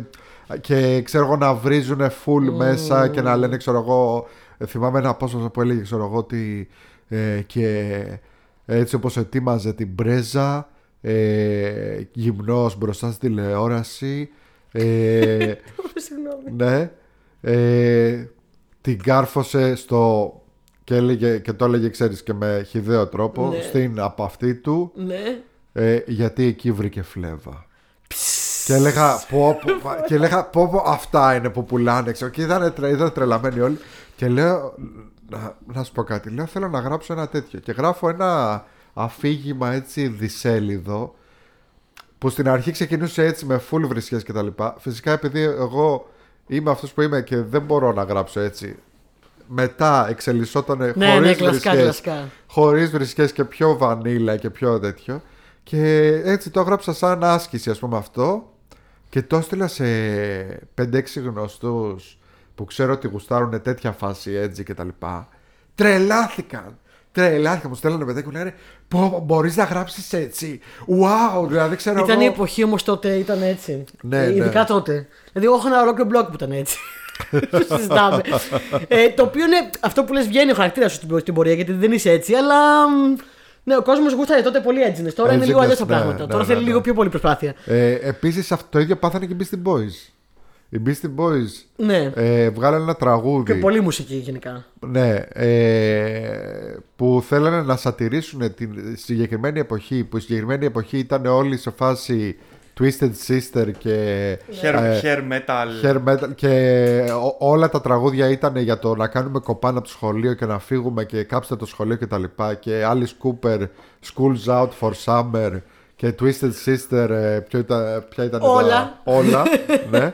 και ξέρω εγώ να βρίζουν full μέσα και να λένε ξέρω εγώ, θυμάμαι ένα απόσπασμα που έλεγε ξέρω εγώ ότι ε, και έτσι όπως ετοίμαζε την πρέζα ε, γυμνός μπροστά στη τηλεόραση ε, Συγγνώμη. ναι. Ε, την κάρφωσε στο. Και, έλεγε, και το έλεγε, ξέρεις, και με χιδαίο τρόπο, Ναι. στην από αυτή του, Ναι. Ε, γιατί εκεί βρήκε φλέβα. Και έλεγα, πω, πω, και έλεγα, πω, πω, αυτά είναι που πουλάνε, ξέρω. Και ήταν, τρε, ήταν τρελαμένοι όλοι. Και λέω, να, να σου πω κάτι, λέω, θέλω να γράψω ένα τέτοιο. Και γράφω ένα αφήγημα έτσι δισέλιδο, που στην αρχή ξεκινούσε έτσι με full βρισιές και τα λοιπά. Φυσικά επειδή εγώ είμαι αυτός που είμαι και δεν μπορώ να γράψω έτσι. Μετά εξελισσόταν Ναι, ναι, χωρίς κλασικά, βρισιές, κλασικά. χωρίς βρισιές και πιο βανίλα και πιο τέτοιο. Και έτσι το έγραψα σαν άσκηση ας πούμε αυτό. και το έστειλα σε 5-6 γνωστούς που ξέρω ότι γουστάρουν τέτοια φάση έτσι και τα λοιπά. Τρελάθηκαν. Τρελάθηκαν. Μου στέλνανε παιδιά και μου λένε Πώ μπορείς να γράψεις έτσι; Wow, δηλαδή ξέρω. Ήταν η εγώ... εποχή όμως τότε, ήταν έτσι. Ναι, Ε, ναι. Ειδικά τότε. Δηλαδή, εγώ έχω ένα ολόκληρο blog που ήταν έτσι. Το συζητάμε. ε, το οποίο είναι αυτό που λες, βγαίνει ο χαρακτήρας σου στην- στην πορεία γιατί δεν είσαι έτσι, αλλά. Μ, Ναι, ο κόσμος γούσταρε τότε πολύ έτσι. Τώρα είναι λίγο Edginess, αλλιώς τα ναι, πράγματα. ναι, Τώρα ναι, θέλει ναι. λίγο πιο πολύ προσπάθεια. Ε, Επίσης το ίδιο πάθανε και οι Beastie Boys. Οι Beastie Boys Ναι. ε, βγάλανε ένα τραγούδι. Και πολύ μουσική γενικά. Ναι, ε, που θέλανε να σατυρήσουν την συγκεκριμένη εποχή που η συγκεκριμένη εποχή ήταν όλοι σε φάση Twisted Sister και Hair, ε, hair metal. hair metal και ό- όλα τα τραγούδια ήταν για το να κάνουμε κοπάνα από το σχολείο και να φύγουμε και κάψτε το σχολείο και τα λοιπά και Alice Cooper School's Out for Summer και Twisted Sister ε, ποιο ήταν, ποια ήταν τα- Όλα. όλα ναι.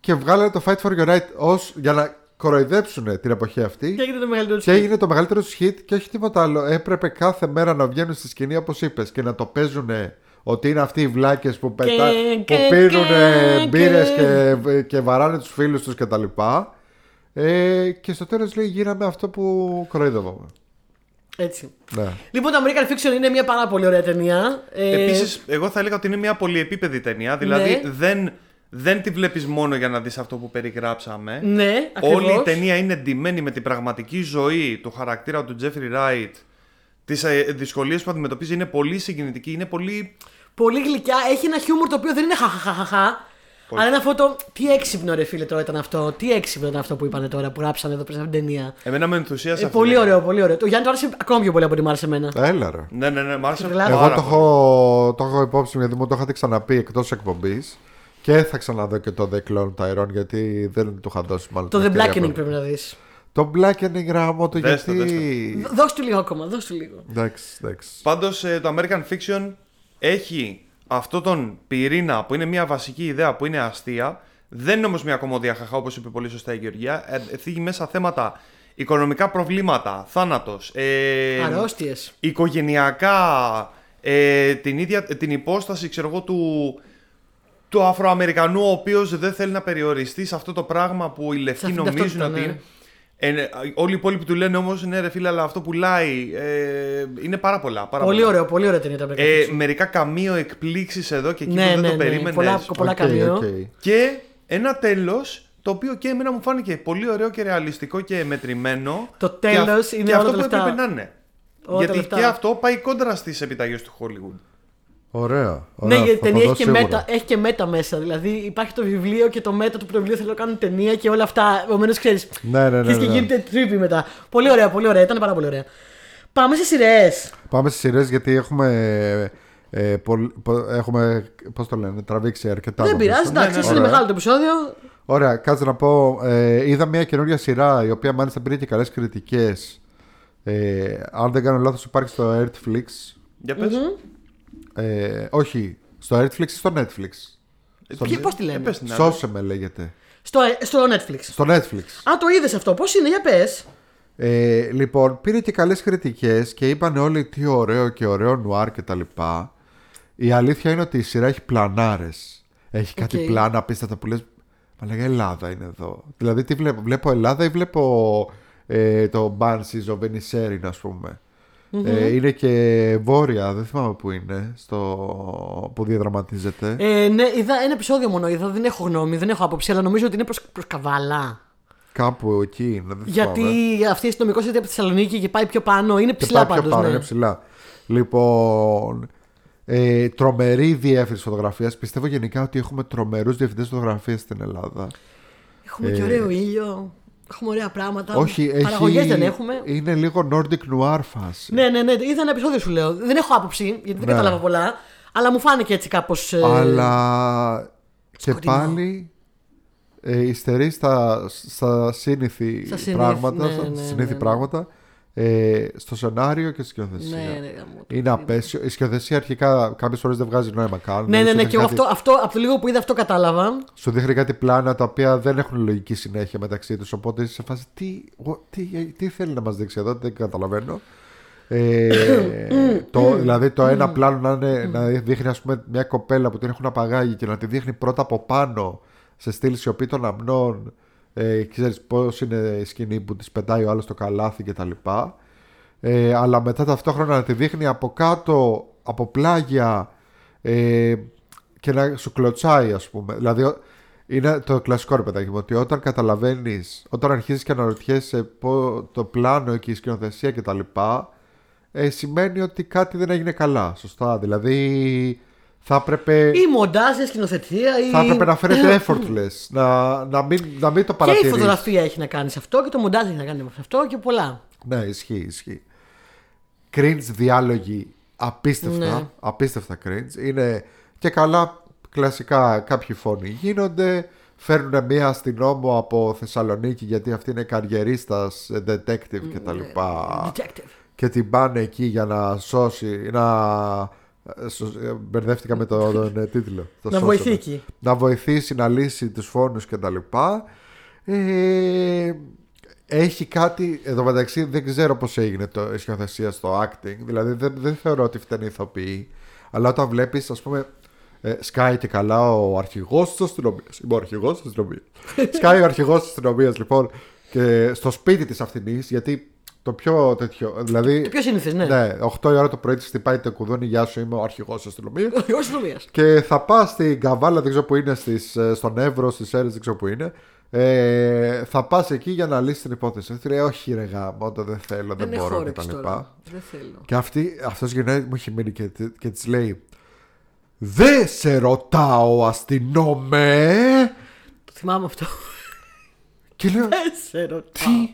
και βγάλανε το Fight for Your Right ως, για να κοροϊδέψουν την εποχή αυτή Και έγινε το μεγαλύτερο και έγινε το μεγαλύτερο του hit και όχι τίποτα άλλο. Έπρεπε κάθε μέρα να βγαίνουν στη σκηνή όπως είπες και να το παίζουν ότι είναι αυτοί οι βλάκες που, πετά, που και- πίνουν και- μπύρες και- και, και βαράνε τους φίλους τους κτλ. Ε, και στο τέλος λέει γίναμε αυτό που κοροϊδεύαμε. Έτσι. Ναι. Λοιπόν, το American Fiction είναι μια πάρα πολύ ωραία ταινία. Ε, Επίσης, εγώ θα έλεγα ότι είναι μια πολυεπίπεδη ταινία. Δηλαδή, Ναι. δεν, δεν τη βλέπεις μόνο για να δεις αυτό που περιγράψαμε. Ναι, ακριβώς. Όλη η ταινία είναι ντυμένη με την πραγματική ζωή του χαρακτήρα του Τζέφρι Ράιτ. Τις δυσκολίες που αντιμετωπίζει είναι πολύ συγκινητική. Είναι πολύ. Πολύ γλυκιά. Έχει ένα χιούμορ το οποίο δεν είναι χαχαχαχαχα. Αλλά είναι αυτό το. Τι έξυπνο ρε φίλε τώρα ήταν αυτό. Τι έξυπνο ήταν αυτό που είπανε τώρα που γράψανε εδώ πέρα στην ταινία. Εμένα με ενθουσίασε Ε, αυτή η πολύ ταινία. ωραίο, πολύ ωραίο. Το Γιάννη του άρεσε ακόμα πιο πολύ από ό,τι μου άρεσε εμένα. Έλα ρε. Ναι, ναι, ναι, μ' άρεσε Τρελά. πάρα Εγώ το πολύ. έχω, το έχω υπόψη μου γιατί μου το είχατε ξαναπεί εκτός εκπομπής. Και θα ξαναδώ και το The Clone Tyrone γιατί δεν του είχα δώσει μάλλον. Το την The ευκαιρία Blackening που- πρέπει να δεις. Το Blackening γράμμο το Δες το, γιατί. Δώσ' του λίγο ακόμα, δώσ' του λίγο. Εντάξει, εντάξει. Πάντως το American Fiction έχει αυτό τον πυρήνα που είναι μια βασική ιδέα που είναι αστεία. Δεν είναι όμως μια κομμωδία χαχά όπως είπε πολύ σωστά η Γεωργία. Ε, θίγει μέσα θέματα οικονομικά προβλήματα, θάνατος, ε, Αρρώστιες. οικογενειακά, ε, την, ίδια, την υπόσταση ξέρω εγώ, του, του Αφροαμερικανού ο οποίος δεν θέλει να περιοριστεί σε αυτό το πράγμα που οι λευκοί αυτή την νομίζουν ταυτότητα, ότι ναι. Είναι. Ε, ναι, όλοι οι υπόλοιποι του λένε όμως ναι ρε φίλε αλλά αυτό πουλάει ε, είναι πάρα πολλά, πάρα Πολύ πολλά. ωραίο, πολύ ωραία ταινία το American Ε, Fiction. μερικά κάνα δυο εκπλήξεις εδώ και εκεί Ναι, που δεν ναι, το ναι. περίμενες Πολλά, πολλά Οκ, κάνα δυο. οκ. και ένα τέλος το οποίο και εμένα μου φάνηκε πολύ ωραίο και ρεαλιστικό και μετρημένο Το και τέλος αυ- είναι και όλα αυτό τα που λεφτά. έπρεπε να είναι Όλα τα γιατί λεφτά. και αυτό πάει κόντρα στις επιταγές του Hollywood Ωραία. Ναι, ωραία, γιατί η θα το ταινία δω έχει και, σίγουρα. μέτα, έχει και μέτα μέσα. Δηλαδή υπάρχει το βιβλίο και το μέτα του βιβλίου θέλω να κάνουν ταινία και όλα αυτά. Επομένως ξέρεις. Ναι, ναι, ναι, και ναι. γίνεται τρίπη μετά. Πολύ ωραία, πολύ ωραία. Ήταν πάρα πολύ ωραία. Πάμε σε σειρές. Πάμε στι σειρές γιατί έχουμε. Ε, πολ- πο- έχουμε, πώς το λένε, τραβήξει αρκετά. Δεν νομίζω. πειράζει, εντάξει, ναι, είναι ωραία. μεγάλο το επεισόδιο. Ωραία, κάτσε να πω. Ε, είδα μια καινούργια σειρά η οποία μάλιστα πήρε και καλές κριτικές. Ε, αν δεν κάνω λάθος, υπάρχει στο Netflix. Για πες. Ε, όχι, στο Netflix ή στο Netflix; Στο... Και πώς τη Ε, λένε. πες την άλλη. Σώσε με λέγεται. Στο, στο Netflix. Στο Netflix. Α, το είδες αυτό. Πώς είναι, για πες. Ε, λοιπόν, πήρε και καλές κριτικές και είπαν όλοι τι ωραίο και ωραίο νουάρ και τα λοιπά. Η αλήθεια είναι ότι η σειρά έχει πλανάρες. Έχει κάτι Οκ. πλάνα απίστευτα που λες Μαλάκα Ελλάδα είναι εδώ. Δηλαδή τι βλέπω, βλέπω Ελλάδα ή βλέπω ε, το Banshees of Inisherin ας πούμε. Ε, είναι και βόρεια, δεν θυμάμαι που είναι, στο... που διαδραματίζεται. Ε, ναι, είδα ένα επεισόδιο μόνο. Είδα, δεν έχω γνώμη, δεν έχω άποψη, αλλά νομίζω ότι είναι προς προς καβάλα. Κάπου εκεί είναι, δεν Γιατί θυμάμαι. αυτή η αστυνομικό έρχεται από τη Θεσσαλονίκη και πάει πιο πάνω. Είναι Και ψηλά πάει πιο πάντως. πάνω, Ναι. είναι ψηλά. Λοιπόν, ε, τρομερή διεύθυνση φωτογραφίας. Πιστεύω γενικά ότι έχουμε τρομερούς διευθυντές φωτογραφίας στην Ελλάδα. Έχουμε και ωραίο ήλιο. Έχουμε ωραία πράγματα. Ε, Όχι, Παραγωγές έχει... δεν έχουμε. Είναι λίγο Nordic Noir φάση. Ναι, ναι, ναι. Είδα ένα επεισόδιο σου λέω. Δεν έχω άποψη γιατί δεν Ναι. κατάλαβα πολλά. Αλλά μου φάνηκε έτσι κάπως. Αλλά και σκοτεινό. πάλι ε, υστερεί στα, στα σύνηθι Στα συνήθι, πράγματα, ναι, στα ναι, συνήθι ναι. πράγματα ε, στο σενάριο και στη σκηνοθεσία. Ναι, ναι, γαμώ το. Είναι απέσιο. Η σκηνοθεσία αρχικά κάποιες φορές δεν βγάζει νόημα καν. Ναι, ναι, Σου ναι. δείχνει Και εγώ κάτι- αυτό, αυτό, από το λίγο που είδα αυτό κατάλαβα. Σου δείχνει κάτι πλάνα τα οποία δεν έχουν λογική συνέχεια μεταξύ τους. Οπότε είσαι σε φάση τι, ο- τι, τι θέλει να μας δείξει εδώ, δεν καταλαβαίνω. Ε, το, δηλαδή το ένα πλάνο να, είναι, να δείχνει ας πούμε, μια κοπέλα που την έχουν απαγάγει και να τη δείχνει πρώτα από πάνω σε στήλη σιωπή των αμνών ε, ξέρεις πώς είναι η σκηνή που της πετάει ο άλλος το καλάθι και τα λοιπά. Ε, αλλά μετά ταυτόχρονα να τη δείχνει από κάτω από πλάγια ε, και να σου κλωτσάει ας πούμε. Δηλαδή είναι το κλασικό ρε παιδάκι μου ότι όταν καταλαβαίνεις όταν αρχίζεις και αναρωτιέσαι το πλάνο και η σκηνοθεσία και τα λοιπά ε, σημαίνει ότι κάτι δεν έγινε καλά σωστά. Δηλαδή θα έπρεπε. ή μοντάζ, ή σκηνοθετία. Ή... Θα έπρεπε να φαίνεται effortless. να, να, μην, να μην το παρατηρήσει. Και η φωτογραφία έχει να κάνει σε αυτό και το μοντάζ έχει να κάνει με αυτό και πολλά. Ναι, ισχύει, ισχύει. Cringe διάλογοι απίστευτα. Ναι. Απίστευτα cringe. Είναι και καλά κλασικά κάποιοι φόνοι γίνονται. Φέρνουν μία αστυνόμο από Θεσσαλονίκη γιατί αυτή είναι καριερίστας, detective κτλ. Ναι, και την πάνε εκεί για να σώσει, να ε, μπερδεύτηκα με τον ε, τίτλο. Το να βοηθήσει. Να βοηθήσει να λύσει τους φόνους και τα λοιπά. Ε, έχει κάτι, εδώ μεταξύ δεν ξέρω πώς έγινε το η στο acting, δηλαδή δεν, δεν θεωρώ ότι φταίνει ηθοποιή, αλλά όταν βλέπεις ας πούμε ε, σκάει και καλά ο αρχηγός της αστυνομίας, είμαι ο αρχηγός της αστυνομίας, σκάει ο αρχηγός της αστυνομίας λοιπόν και στο σπίτι της αυτινής, γιατί το πιο τέτοιο. Δηλαδή, το πιο συνήθω, ναι. ναι. 8 η ώρα το πρωί της χτυπάει το κουδούνι. Γεια σου, είμαι ο αρχηγός της αστυνομίας. Ο αρχηγός αστυνομίας. Και θα πας στην Καβάλα, δεν ξέρω που είναι, στις, ε, στον Εύρο, στις Έρες, δεν ξέρω που είναι. Ε, θα πας εκεί για να λύσεις την υπόθεση. Λέει, όχι, ρε γάμο, δεν θέλω, δεν, δεν μπορώ κτλ. Δεν θέλω. Και αυτός γυρνάει, μου έχει μείνει και, και της λέει, Δεν σε ρωτάω, αστυνόμε. Το θυμάμαι αυτό. Και λέω, Δεν σε ρωτάω. Τι,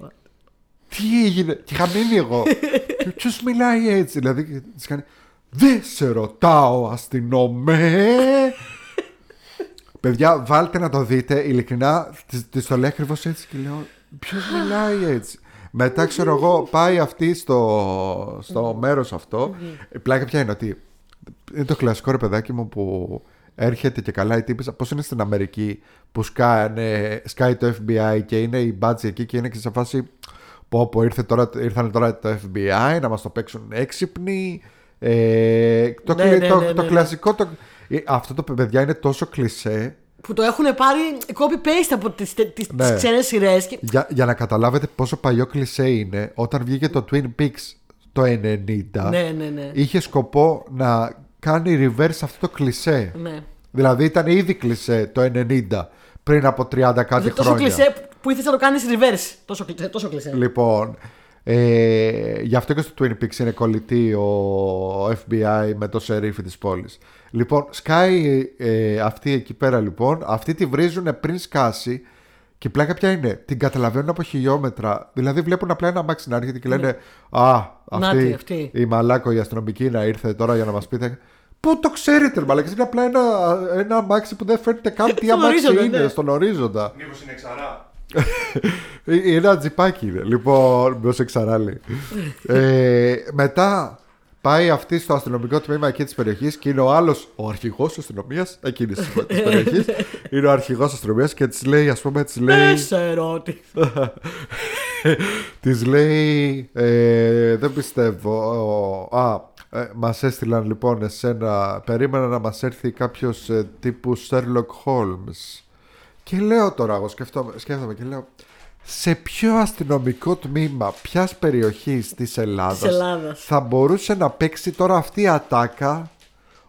τι έγινε, και είχα μείνει εγώ; και ποιος μιλάει έτσι, δηλαδή της κάνει. Δεν σε ρωτάω, αστυνομέ. Παιδιά, βάλτε να το δείτε. Ειλικρινά, της το λέει ακριβώς έτσι και λέω. Ποιος μιλάει έτσι; Μετά ξέρω εγώ, πάει αυτή στο, στο μέρος αυτό. Η πλάκα ποια είναι ότι. Είναι το κλασικό ρε παιδάκι μου που έρχεται και καλά η τύπησα. Πώς είναι στην Αμερική που σκάνε, σκάει το FBI και είναι η μπάτζη εκεί και είναι και σε φάση. Πω πω ήρθε τώρα, ήρθαν τώρα το FBI να μας το παίξουν έξυπνοι. Ε, το, ναι, ναι, το, ναι, το ναι, κλασικό, το, ε, αυτό το παιδιά είναι τόσο κλισέ. Που το έχουν πάρει copy-paste από τις, τις, Ναι. τις ξένες σειρές και... Για, για να καταλάβετε πόσο παλιό κλισέ είναι, όταν βγήκε το Twin Peaks το 90, Ναι, ναι, ναι. είχε σκοπό να κάνει reverse αυτό το κλισέ. ναι. Δηλαδή ήταν ήδη κλισέ το 90, πριν από 30 κάτι Δηλαδή, τόσο χρόνια. κλισέ που ήθελες να το κάνεις reverse. Τόσο, κλισέ- τόσο κλισέ. Λοιπόν, ε, γι' αυτό και στο Twin Peaks είναι κολλητή ο FBI με το σερίφι της πόλης. Λοιπόν, σκάει ε, αυτή εκεί πέρα λοιπόν, αυτοί τη βρίζουν πριν σκάσει και η πλάκα ποια είναι, την καταλαβαίνουν από χιλιόμετρα. Δηλαδή βλέπουν απλά ένα αμάξι να έρχεται και λένε Α, αυτή, Νάτι, αυτή. η μαλάκο η αστυνομική να ήρθε τώρα για να μας πείτε. Πού το ξέρετε, ρε μαλάκα, είναι απλά ένα, ένα αμάξι που δεν φαίνεται καν τι Στον αμάξι ορίζοντα, είναι, ναι. στον ορίζοντα. Μήπως είναι εξαρά. Ε, Ένα τζιπάκι είναι. Λοιπόν, με όσο εξαράλει. ε, μετά πάει αυτή στο αστυνομικό τμήμα εκεί της περιοχής και είναι ο άλλος, ο αρχηγός της αστυνομίας εκείνη τη περιοχής. είναι ο αρχηγός αστυνομίας και της λέει, ας πούμε, της λέει. Δεν σε ρώτησα. Της λέει. Ε, δεν πιστεύω. Ο- Α, ε, μας έστειλαν λοιπόν εσένα. Περίμενα να μας έρθει κάποιος ε, τύπου Sherlock Holmes. Και λέω τώρα, εγώ σκέφτομαι, σκέφτομαι και λέω. Σε ποιο αστυνομικό τμήμα ποιας περιοχής της Ελλάδας Της Ελλάδας. θα μπορούσε να παίξει τώρα αυτή η ατάκα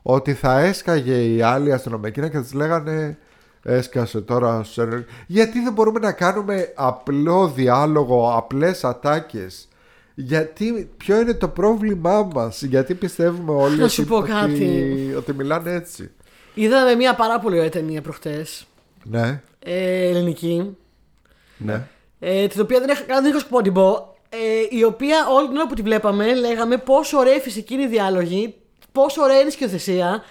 ότι θα έσκαγε η άλλη αστυνομική και της λέγανε έσκασε τώρα ο Sherlock». γιατί δεν μπορούμε να κάνουμε απλό διάλογο απλές ατάκες γιατί, ποιο είναι το πρόβλημά μας γιατί πιστεύουμε όλοι Να σου ότι, πω ότι- κάτι. ότι μιλάνε έτσι Είδαμε μια πάρα πολύ ωραία ταινία προχτές. ναι Ε, ελληνική. ναι Ε, την οποία δεν είχα, δεν είχα σκοπό να την πω. Ε, η οποία όλη την ώρα που τη βλέπαμε λέγαμε πόσο ωραία η φυσική είναι η διάλογη, πόσο ωραία είναι η σκηνοθεσία,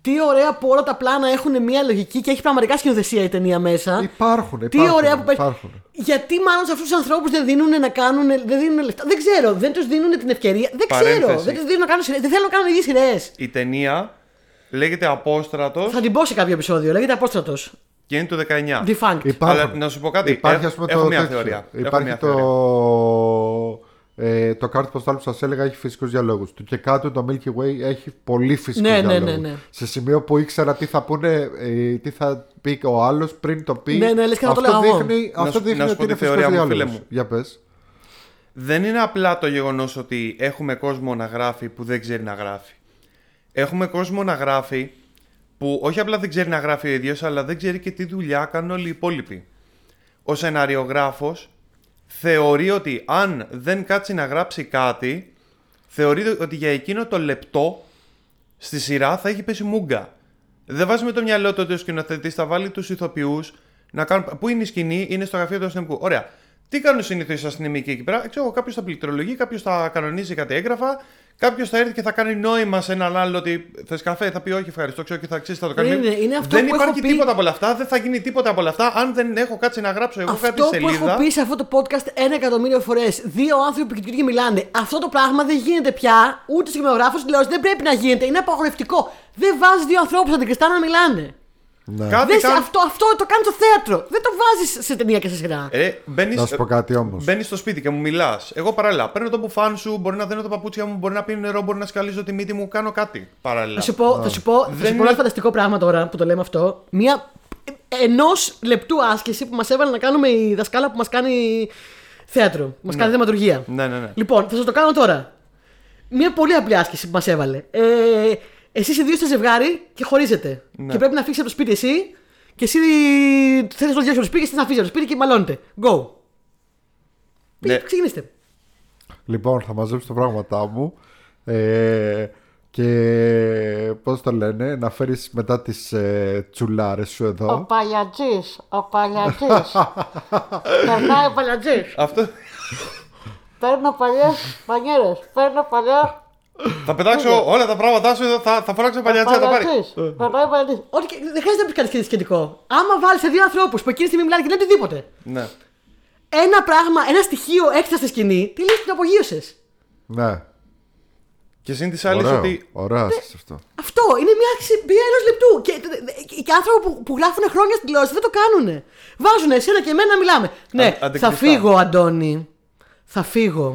τι ωραία που όλα τα πλάνα έχουν μια λογική και έχει πραγματικά σκηνοθεσία η ταινία μέσα. υπάρχουν, Τι υπάρχουν, ωραία που παίζει. υπάρχουν. Γιατί μάλλον σε αυτούς τους ανθρώπους δεν δίνουν να κάνουν. Δεν δίνουν λεφτά. Δεν ξέρω. Δεν τους δίνουν την ευκαιρία. Δεν ξέρω. Παρένθεση. Δεν τους δίνουν να κάνουν σειρές. Δεν θέλουν να κάνουν ίδιες σειρές. Η ταινία λέγεται Απόστρατος Θα την πω σε κάποιο επεισόδιο. Λέγεται Απόστρατος. Και είναι το 19. Defunct. Υπάρχουν. Αλλά να σου πω κάτι. Υπάρχει, Έχ- ας πούμε, έχω το μια τέτοιο. θεωρία. Έχω Υπάρχει μια το. θεωρία. Ε, το κάρτ ποστάλ που σας έλεγα έχει φυσικούς διαλόγους. Το και κάτω το Milky Way έχει πολύ φυσικούς Ναι, ναι, διαλόγους. ναι, ναι. Σε σημείο που ήξερα τι θα πούνε, ε, τι θα πει ο άλλος πριν το πει. Ναι, ναι, λες και θα το αυτό λέγα εγώ. δείχνει, Να αυτό σου- δείχνει να σου ότι πω είναι τη θεωρία φυσικό μου, φίλε διάλογο. μου. Για πες. Δεν είναι απλά το γεγονός ότι έχουμε κόσμο να γράφει που δεν ξέρει να γράφει. Έχουμε κόσμο να γράφει που όχι απλά δεν ξέρει να γράφει ο ίδιος, αλλά δεν ξέρει και τι δουλειά κάνουν όλοι οι υπόλοιποι. Ο σεναριογράφος θεωρεί ότι αν δεν κάτσει να γράψει κάτι, θεωρεί ότι για εκείνο το λεπτό στη σειρά θα έχει πέσει μούγκα. Δεν βάζει με το μυαλό του ότι ο σκηνοθετής θα βάλει τους ηθοποιούς να κάνουν. Πού είναι η σκηνή, είναι στο γραφείο του αστυνομικού. Ωραία. Τι κάνουν συνήθως οι αστυνομικοί εκεί πέρα; Ξέρω κάποιος θα πληκτρολογεί, κάποιος θα κανονίζει κάτι έγγραφα, κάποιος θα έρθει και θα κάνει νόημα σε έναν άλλο ότι θες καφέ, θα πει όχι, ευχαριστώ, ξέρω και θα ξέρει, θα το κάνει. Είναι- είναι αυτό δεν που έχω υπάρχει πει- τίποτα από όλα αυτά, δεν θα γίνει τίποτα από όλα αυτά αν δεν έχω κάτσει να γράψω εγώ κάτι Αυτό που σελίδα. έχω πει σε αυτό το podcast ένα εκατομμύριο φορές. Δύο άνθρωποι που και μιλάνε. Αυτό το πράγμα δεν γίνεται πια. Ούτε σκηνογράφο τηλεόρασης δεν πρέπει να γίνεται. Είναι απαγορευτικό. Δεν βάζεις δύο ανθρώπους να την κρυστά να μιλάνε. Ναι. Κάτι Δεν σε- καν- αυτό, αυτό το κάνεις στο θέατρο. Δεν το βάζεις σε ταινία και σε σειρά. Ε, μπαίνεις, Να σου πω κάτι όμως. Μπαίνεις στο σπίτι και μου μιλάς. Εγώ παράλληλα παίρνω το μπουφάν σου, μπορεί να δένω τα παπούτσια μου, μπορεί να πίνω νερό, μπορεί να σκαλίζω τη μύτη μου, κάνω κάτι παράλληλα. Θα σου πω, θα σου πω, θα Δεν σου πω είναι- ένα φανταστικό πράγμα τώρα που το λέμε αυτό. Μία ενός λεπτού άσκηση που μας έβαλε να κάνουμε η δασκάλα που μας κάνει θέατρο. Μας κάνει δραματουργία. Ναι, ναι, ναι. Λοιπόν, θα σας το κάνω τώρα. Μία πολύ απλή άσκηση που μας έβαλε. Ε, εσύ οι δύο είστε ζευγάρι και χωρίζετε. Ναι. Και πρέπει να φύγεις από το σπίτι εσύ και εσύ θέλεις να διώξει το σπίτι και εσύ να φύγεις από το σπίτι και μαλώνετε. Go. Ναι. Ξεκινήστε. Λοιπόν, θα μαζέψω τα πράγματά μου. Ε, και πώς το λένε, να φέρεις μετά τις ε, τσουλάρες σου Ο εδώ. παλιατζής, ο παλιατζής. Περνάει ο παλιατζής. Αυτό. Παίρνω παλιές μανιέρες. Παίρνω παλιά θα πετάξω όλα τα πράγματά σου εδώ, θα, θα φοράξω παλιατσιά, θα πάρει. παλιατζής. Περνάει ο παλιατζής. Ό,τι και- δεν χρειάζεται να πεις κάτι σχετικό. Άμα βάλεις σε δύο ανθρώπους που εκείνη τη στιγμή μιλάνε και λένε οτιδήποτε. Ναι. Ένα πράγμα, ένα στοιχείο έξτρα στη σκηνή, τι λες την απογείωσες. Ναι, Και συν της άλλης ωραίο, ότι. ωραίο άσκηση αυτό. Αυτό είναι μια αξιπία ενός λεπτού. Και, και άνθρωποι που, που γράφουν χρόνια στην τηλεόραση δεν το κάνουν. Βάζουν εσένα και εμένα να μιλάμε. Ναι, θα αντικρυφτά. φύγω, Αντώνη. Θα φύγω.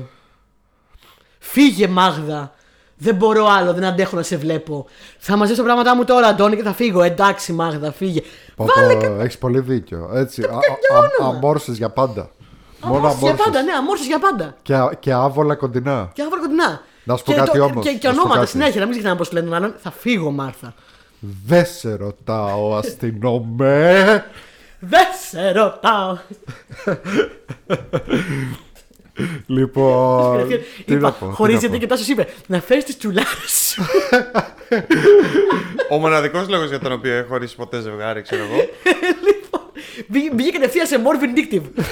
Φύγε, Μάγδα. Δεν μπορώ άλλο, δεν αντέχω να σε βλέπω. Θα μαζέψω τα πράγματα μου τώρα, Αντώνη, και θα φύγω. Εντάξει, Μάγδα, φύγε. Πω, Βάλε πω, έχεις πολύ δίκιο. Έτσι, α- τέτοιο α- α- όνομα. αμόρσες για πάντα. Μόνο Αμόρφωσες για αμόρσες. πάντα, ναι, αμόρφωσες για πάντα. Και, α- και άβολα κοντινά. Και άβαλα κοντινά. Να σου πω Και κάτι το- όμως, Και, και να σου πω ονόματα κάτι. συνέχεια, να μην ξεχνάμε πώς λένε τον άλλον. Θα φύγω, Μάρθα. Δεν σε ρωτάω αστυνομέ. Δεν σε ρωτάω. λοιπόν, τι να Είπα, πω. τι χωρίς να γιατί πω. και τάσο είπε να φέρεις τις τσουλάρες σου. Ο μοναδικός λόγος για τον οποίο έχω χωρίσει ποτέ ζευγάρι, ξέρω εγώ. λοιπόν, μπή- μπήκε κατευθείαν σε more vindictive.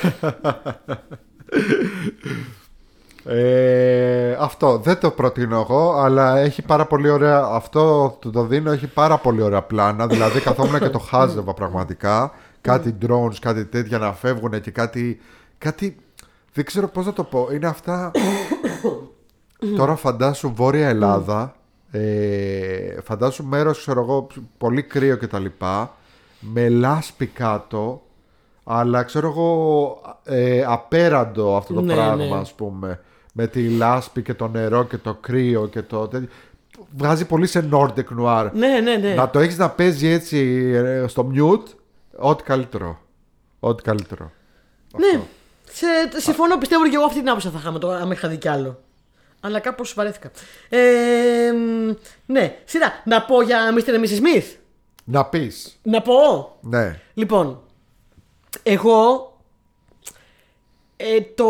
Ε, αυτό δεν το προτείνω εγώ, αλλά έχει πάρα πολύ ωραία. Αυτό του το δίνω, έχει πάρα πολύ ωραία πλάνα. Δηλαδή, καθόμουν και το χάζευα πραγματικά. Κάτι drones, κάτι τέτοια να φεύγουν και κάτι. κάτι δεν ξέρω πώς να το πω. Είναι αυτά. Τώρα φαντάσου Βόρεια Ελλάδα. Ε, φαντάσου μέρος ξέρω εγώ πολύ κρύο και τα λοιπά με λάσπη κάτω αλλά ξέρω εγώ ε, απέραντο αυτό το Ναι, πράγμα ναι. ας πούμε με τη λάσπη και το νερό και το κρύο και το τέτοιο βγάζει πολύ σε Nordic Noir ναι, ναι, ναι. να το έχεις να παίζει έτσι ε, στο mute ό,τι καλύτερο ό,τι καλύτερο ναι. Σε, συμφωνώ, πιστεύω και εγώ αυτή την άποψη θα είχαμε τώρα, άμα είχα δει κι άλλο. Αλλά κάπως βαρέθηκα. Ε, μ, ναι, σειρά. Να πω για Mr. and Mrs. Smith. να πεις Να πω; ναι Λοιπόν, εγώ ε, το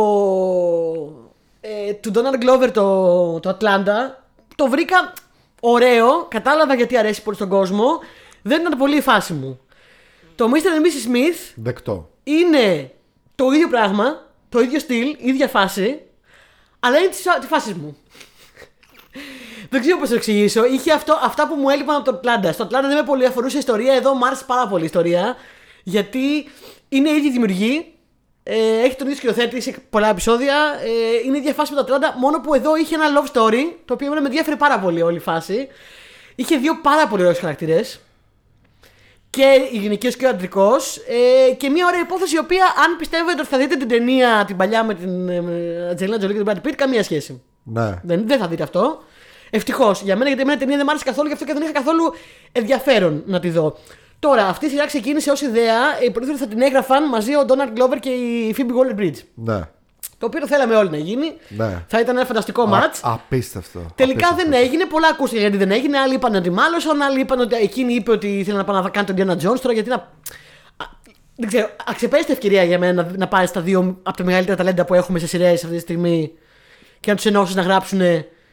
ε, του Donald Glover το, το Atlanta το βρήκα ωραίο, κατάλαβα γιατί αρέσει πολύ στον κόσμο, δεν ήταν πολύ η φάση μου. Το Mr. and Mrs. Smith δεκτό είναι το ίδιο πράγμα, το ίδιο στυλ, η ίδια φάση, αλλά είναι τη, τη φάση μου. δεν ξέρω πώς το εξηγήσω. Είχε αυτό, αυτά που μου έλειπαν από το Ατλάντα. Στο Ατλάντα δεν με πολύ αφορούσε η ιστορία, εδώ μου άρεσε πάρα πολύ η ιστορία. Γιατί είναι η ίδια δημιουργοί, ε, έχει τον ίδιο σκηνοθέτη σε πολλά επεισόδια, ε, είναι η ίδια φάση με το Ατλάντα. Μόνο που εδώ είχε ένα love story, το οποίο με ενδιαφέρει πάρα πολύ όλη η φάση. Είχε δύο πάρα πολύ ωραίους χαρακτήρες. Και γυναικείο και ο αντρικό. Ε, και μια ωραία υπόθεση η οποία, αν πιστεύετε ότι θα δείτε την ταινία την παλιά με την ε, Αντζελίνα Τζολί και τον Brad Pitt, καμία σχέση. Ναι. Δεν, δεν θα δείτε αυτό. Ευτυχώς για μένα, γιατί εμένα η ταινία δεν μου άρεσε καθόλου, γι' αυτό και δεν είχα καθόλου ενδιαφέρον να τη δω. Τώρα, αυτή η σειρά ξεκίνησε ως ιδέα. Οι υποτίθεται θα την έγραφαν μαζί ο Ντόναλντ Γκλόβερ και η Phoebe Waller Bridge. Ναι. Το οποίο το θέλαμε όλοι να γίνει. Ναι. Θα ήταν ένα φανταστικό Α- μάτς. Απίστευτο. Τελικά Απίστευτο. δεν έγινε. Πολλά ακούστηκαν γιατί δεν έγινε. Άλλοι είπαν ότι μάλωσαν. Άλλοι είπαν ότι εκείνη είπε ότι ήθελε να πάει να κάνει τον Diana Jones. Τώρα γιατί να. Α, Δεν ξέρω. Αξεπέστε ευκαιρία για μένα να, να πάει στα δύο από τα μεγαλύτερα ταλέντα που έχουμε σε σειρές αυτή τη στιγμή και να τους ενώσεις να γράψουν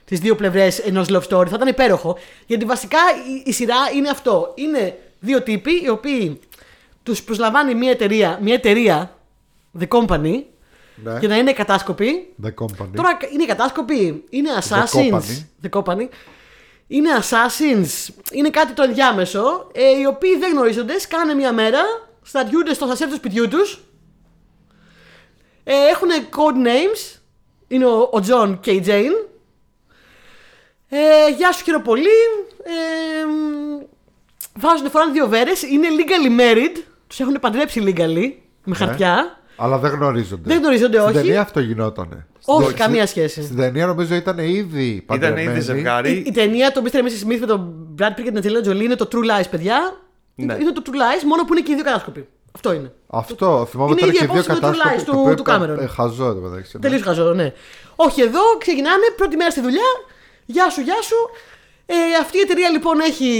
τις δύο πλευρές ενός love story. Θα ήταν υπέροχο. Γιατί βασικά η, η σειρά είναι αυτό. Είναι δύο τύποι οι οποίοι τους προσλαμβάνει μια εταιρεία, μια εταιρεία, The Company, Ναι. για να είναι κατάσκοποι. The Company. Τώρα είναι κατάσκοποι, είναι assassins. Company. The company. Είναι assassins, είναι κάτι το ενδιάμεσο, ε, οι οποίοι δεν γνωρίζονται, σκάνε μια μέρα, στρατιούνται στο σασέρ του σπιτιού τους. Ε, έχουν code names, είναι ο, ο John και η Jane. Ε, γεια σου χαίρομαι πολύ. Ε, μ, βάζουν, φοράνε δύο βέρες, είναι legally married, τους έχουν παντρέψει legally, με Ναι. χαρτιά. Αλλά δεν γνωρίζονται. Δεν γνωρίζονται, Στην όχι. ταινία αυτό γινότανε. Όχι, Στην- καμία σχέση. Στην ταινία νομίζω ήταν ήδη Ήταν παντρεμένοι. ήδη ζευγάρι. Η, η ταινία το Mr. and Mrs. Smith με τον Brad Pitt και την Angelina Jolie είναι το True Lies, παιδιά. Ναι. Είναι το True Lies, μόνο που είναι και οι δύο κατάσκοποι. Αυτό είναι. Αυτό, θυμάμαι Είναι ήταν η ίδια και δύο υπόθεση με το True κατάσκοποι. Lies το του- οποίο του ήταν, Cameron. ε, Χαζό εδώ μεταξύ. ναι. Τελείως χαζό, ναι. Όχι, εδώ ξεκινάνε, πρώτη μέρα στη δουλειά. Γεια σου, γεια σου. Ε, αυτή η εταιρεία λοιπόν έχει.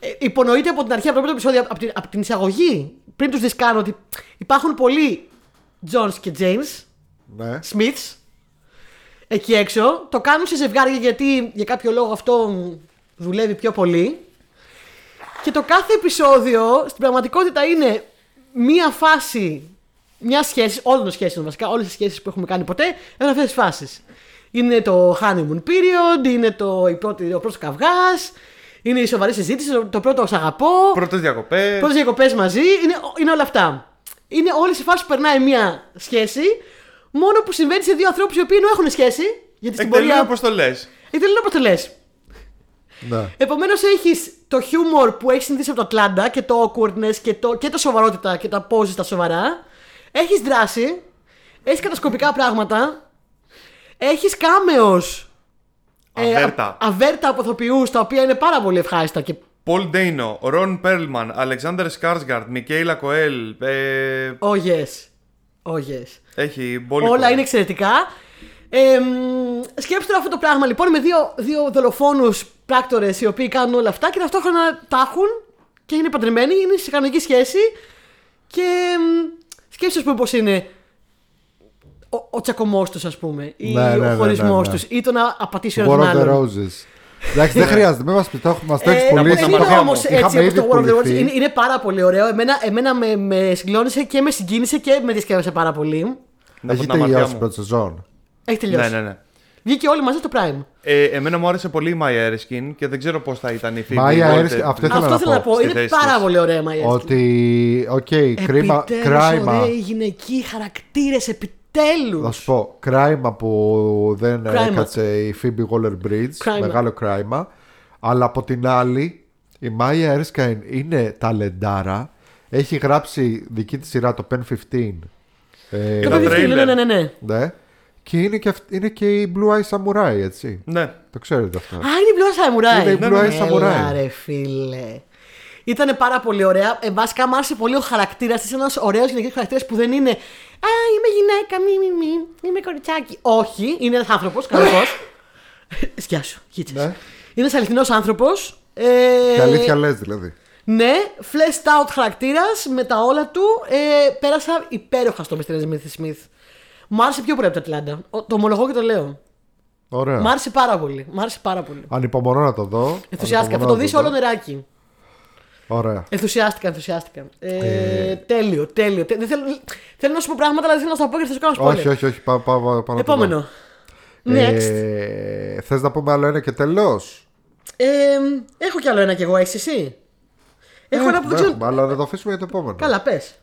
Ε, υπονοείται από την αρχή, από το πρώτο επεισόδιο, από την, από την εισαγωγή, πριν τους δεις καν, ότι υπάρχουν πολλοί Jones και James. Ναι. Smiths εκεί έξω. Το κάνουν σε ζευγάρια γιατί για κάποιο λόγο αυτό δουλεύει πιο πολύ. Και το κάθε επεισόδιο στην πραγματικότητα είναι μία φάση μια σχέση, όλων των σχέσεων βασικά, όλες τι σχέσεις που έχουμε κάνει ποτέ, έχουν αυτές τις φάσεις. Είναι το honeymoon period, είναι το, η πρώτη, ο πρώτος καυγάς, είναι η σοβαρή συζήτηση, το, το πρώτο σ' αγαπώ. Πρώτες διακοπές. Πρώτες διακοπές μαζί, είναι, είναι όλα αυτά. Είναι όλες οι φάσεις που περνάει μια σχέση, μόνο που συμβαίνει σε δύο ανθρώπους οι οποίοι ενώ έχουν σχέση. Γιατί στην Εκτελούν πορεία. αποστολές. Εκτελούν όπως το λες. ναι. Επομένως έχεις το χιούμορ που έχεις συνηθίσει από το Ατλάντα και το awkwardness και το, και το σοβαρότητα και τα poses τα σοβαρά. Έχεις δράση. Έχεις κατασκοπικά πράγματα. Έχεις κάμεος. Αβέρτα. αβέρτα από ηθοποιού τα οποία είναι πάρα πολύ ευχάριστα και Πολ Ντέινο, Ρον Πέρλμαν, Αλεξάνδρ Σκάρσγκαρτ, Μικέιλα Κοέλ. Ε, Oh yes. Oh yes. έχει πολύ. Όλα είναι εξαιρετικά. Ε, μ, σκέψτε τώρα αυτό το πράγμα λοιπόν με δύο, δύο δολοφόνους πράκτορες οι οποίοι κάνουν όλα αυτά και ταυτόχρονα τα έχουν και είναι παντρεμένοι, είναι σε κανονική σχέση και μ, σκέψτε, ας πούμε, πώς είναι ο, ο τσακωμός τους, ας πούμε, ή Ναι, ναι, ναι, ο χωρισμός ναι, ναι. τους, ή το να απατήσει ο ένας War τον of the άλλον. Roses. Εντάξει, δεν χρειάζεται, μην μας πεις, το έχουμε, μας το έχεις Ε, πουλήσει. δεν τα είναι μάτια όμως μου. έτσι Είχαμε όπω το ήδη War of the Roses. πουληθεί. Είναι, είναι πάρα πολύ ωραίο. Εμένα, εμένα με, με συγκλώνησε και με συγκίνησε και με διασκέδασε πάρα πολύ. Να Έχει πω τα μάτια τελειώσει η μου. πρώτη σεζόν. Έχει τελειώσει. Ναι, ναι, ναι. Βγήκε όλοι μαζί στο Prime. Ε, εμένα μου άρεσε πολύ η Maya Erskine και δεν ξέρω πώς θα ήταν η Phoebe Maya Walter. Erskine, αυτό ήθελα Αυτό να θέλω να πω. πω. στη Είναι θέση πάρα της. πολύ ωραία η Maya. Ότι, οκ, κρίμα, Επιτέλους κρίμα. ωραίοι γυναικείοι χαρακτήρες, επιτέλους. Θα σου πω, κρίμα που δεν Κρίμα. έκατσε η Phoebe Waller-Bridge. Κρίμα. Μεγάλο κρίμα. Αλλά από την άλλη, η Maya Erskine είναι ταλεντάρα. Έχει γράψει δική της σειρά το PEN15. Ε, Το τα παιδί τρέιλερ. ναι, ναι, ναι, ναι. ναι. Και είναι και, αυ- είναι και η Blue Eye Samurai, έτσι. Ναι. Το ξέρετε αυτό. Α, είναι η Blue Samurai. Είναι η Blue Eye Έλα, Samurai. ρε φίλε. Ήταν πάρα πολύ ωραία. Ε, βασικά μου άρεσε πολύ ο χαρακτήρας της. Ένας ωραίος γυναικείος χαρακτήρας που δεν είναι. Α, είμαι γυναίκα, μη, μη, μη. Είμαι κοριτσάκι. Όχι, είναι ένας άνθρωπος, κανονικό. Γεια σου, γείτσες. Ναι. Είναι ένας αληθινός άνθρωπος. Ε, Και αλήθεια λες δηλαδή. Ναι, fleshed out χαρακτήρας με τα όλα του. Ε, πέρασα υπέροχα στο Mr. Smith Smith. Μου άρεσε πιο πολύ από το Ατλάντα. Ο- Το ομολογώ και το λέω. Ωραία. Μ' άρεσε πάρα πολύ. Μ' άρεσε πάρα πολύ. Ανυπομονώ να το δω. Ενθουσιάστηκα. Θα Ανυπομονώ το να δεις δω. όλο νεράκι. Ωραία. Ενθουσιάστηκα, ενθουσιάστηκα. Ε, τέλειο, τέλειο. Τε- δεν θέλω, θέλω να σου πω πράγματα, αλλά δεν θέλω να στα πω γιατί θα σου κάνω spoiler. Όχι, όχι, όχι. Πάω, πάω, πάω, πάω να το δω. Επόμενο. Next. Ε, θες να πούμε άλλο ένα και τελώς; Ε, έχω κι άλλο ένα κι εγώ, έχεις εσύ; Έχω ένα που δεν Έχουμε, ξέρω. έχουμε, αλλά να το αφήσουμε για το επόμενο. Καλά, πες.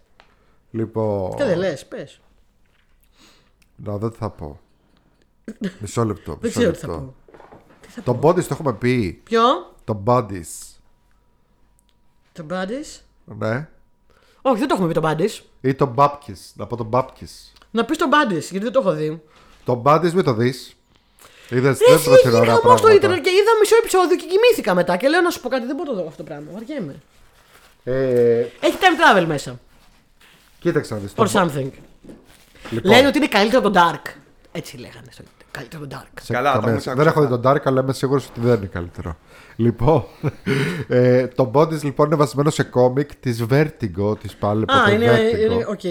Λοιπόν. Και δεν λες, πες. Να δω τι θα πω. Μισό λεπτό. Δεν μισό ξέρω τι θα λεπτό. πω. Τι θα Το bodies το έχουμε πει. Ποιο; Το bodies. Το Buddies; Ναι. Όχι, δεν το έχουμε πει τον Πάντη. Ή τον Μπάπκι. Να πω τον Μπάπκι. Να πεις τον Πάντη, γιατί δεν το έχω δει. Τον Μπάπκι μην το δεις. Είδε Ρε, δεν εσύ, προτείνω έχει ωραία χαμό στο πράγματα. ίντερνετ και είδα μισό επεισόδιο και κοιμήθηκα μετά. Και λέω να σου πω κάτι, δεν μπορώ να το δω αυτό το πράγμα. Βαριέμαι. Ε, Έχει time travel μέσα. κοίταξε να δεις. Or something. Λοιπόν, Λένε ότι είναι καλύτερο από τον Dark. Έτσι λέγανε στο ίντερνετ. Καλύτερο από τον Dark. σε Καλά, το καμία- έχουμε Δεν έχω δει ακούσει τον Dark, αλλά είμαι σίγουρος ότι δεν είναι καλύτερο. Λοιπόν, ε, το Bodies λοιπόν είναι βασισμένο σε κόμικ της Vertigo, της πάλι από Α, το είναι. Vertigo. είναι- Οκ.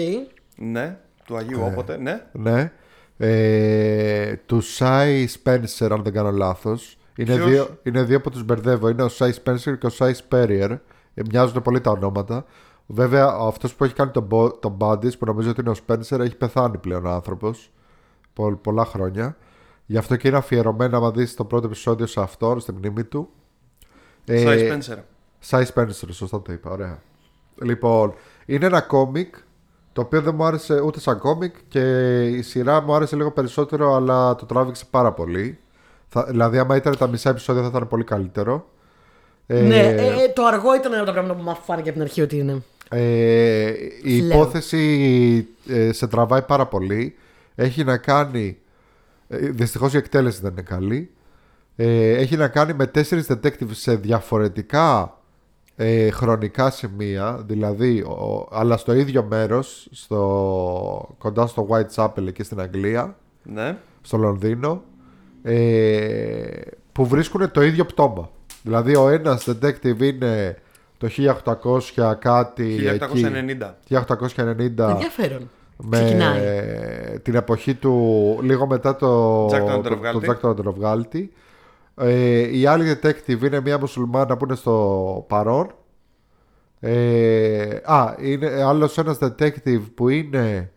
Ναι, του Αγίου όποτε, ναι. Ναι. Ε, του Si Spencer, αν δεν κάνω λάθος. Είναι, Ποιος; δύο, είναι δύο που τους μπερδεύω. Είναι ο Si Spencer και ο Si Spurrier. Ε, μοιάζουν πολύ τα ονόματα. Βέβαια, αυτός που έχει κάνει τον το τον Bodies, που νομίζω ότι είναι ο Σπένσερ, έχει πεθάνει πλέον ο άνθρωπος. πολλά χρόνια. Γι' αυτό και είναι αφιερωμένο, άμα δεις το πρώτο επεισόδιο σε αυτόν, στη μνήμη του. Ε, Σάι Spencer. Σάι Spencer, σωστά το είπα, ωραία. Λοιπόν, είναι ένα κόμικ το οποίο δεν μου άρεσε ούτε σαν κόμικ και η σειρά μου άρεσε λίγο περισσότερο, αλλά το τράβηξε πάρα πολύ. Θα, δηλαδή, άμα ήταν τα μισά επεισόδια, θα ήταν πολύ καλύτερο. Ε, Ναι, ε, ε, το αργό ήταν ένα από τα πράγματα που μου φάνηκε από την αρχή ότι είναι. ε, η Λέω. υπόθεση ε, σε τραβάει πάρα πολύ. Έχει να κάνει. Ε, Δυστυχώς η εκτέλεση δεν είναι καλή. Ε, έχει να κάνει με τέσσερις detectives σε διαφορετικά ε, χρονικά σημεία. Δηλαδή, ο- αλλά στο ίδιο μέρος, στο, κοντά στο Whitechapel εκεί στην Αγγλία, Ναι. στο Λονδίνο, ε, που βρίσκουν το ίδιο πτώμα. Δηλαδή, ο ένας detective είναι το 1800 κάτι. εκεί. 1890. 1890 Ενδιαφέρον. με Ξεκινάει. την εποχή του λίγο μετά το Jack τον το- Ε, η άλλη detective είναι μια μουσουλμάνα που είναι στο παρόν. Ε, α, είναι άλλος ένας detective που είναι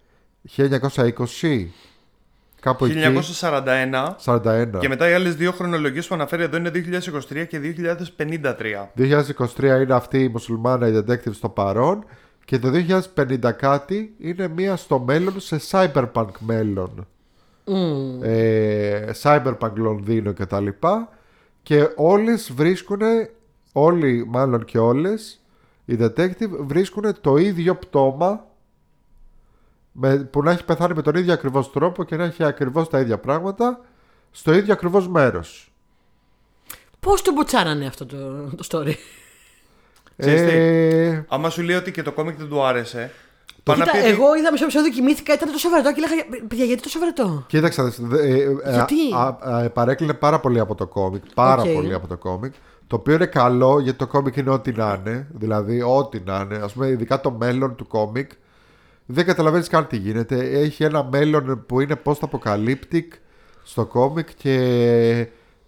1920 κάπου εκεί 1941. 41 Και μετά οι άλλες δύο χρονολογίες που αναφέρει εδώ είναι 2023 και 2053. 2023 είναι αυτή η μουσουλμάνα η detective στο παρόν και το 2050 κάτι είναι μία στο μέλλον σε cyberpunk μέλλον. Μμμ. ε, Cyberpunk Λονδίνο και τα λοιπά και όλες βρίσκουν όλοι μάλλον και όλες οι detective βρίσκουν το ίδιο πτώμα με, που να έχει πεθάνει με τον ίδιο ακριβώς τρόπο και να έχει ακριβώς τα ίδια πράγματα στο ίδιο ακριβώς μέρος Πώς το botch άρανε αυτό το, το story; Ξέρεις τι; ε, Άμα σου λέει ότι και το κόμικ δεν του άρεσε. Πάει να Κοίτα, πει ότι- εγώ είδα μισό επεισόδιο, κοιμήθηκα, ήταν τόσο βαρετό και έλεγα Παιδιά, γιατί τόσο βαρετό; Κοίταξε, δες, δε- ε, ε, Γιατί; α- α- ε, παρέκκλινε πάρα πολύ από το κόμικ. Πάρα Οκ. πολύ από το κόμικ. Το οποίο είναι καλό γιατί το κόμικ είναι ό,τι να είναι. Δηλαδή, ό,τι να είναι. Α πούμε, ειδικά το μέλλον του κόμικ. Δεν καταλαβαίνεις καν τι γίνεται. Έχει ένα μέλλον που είναι post-apocalyptic στο κόμικ και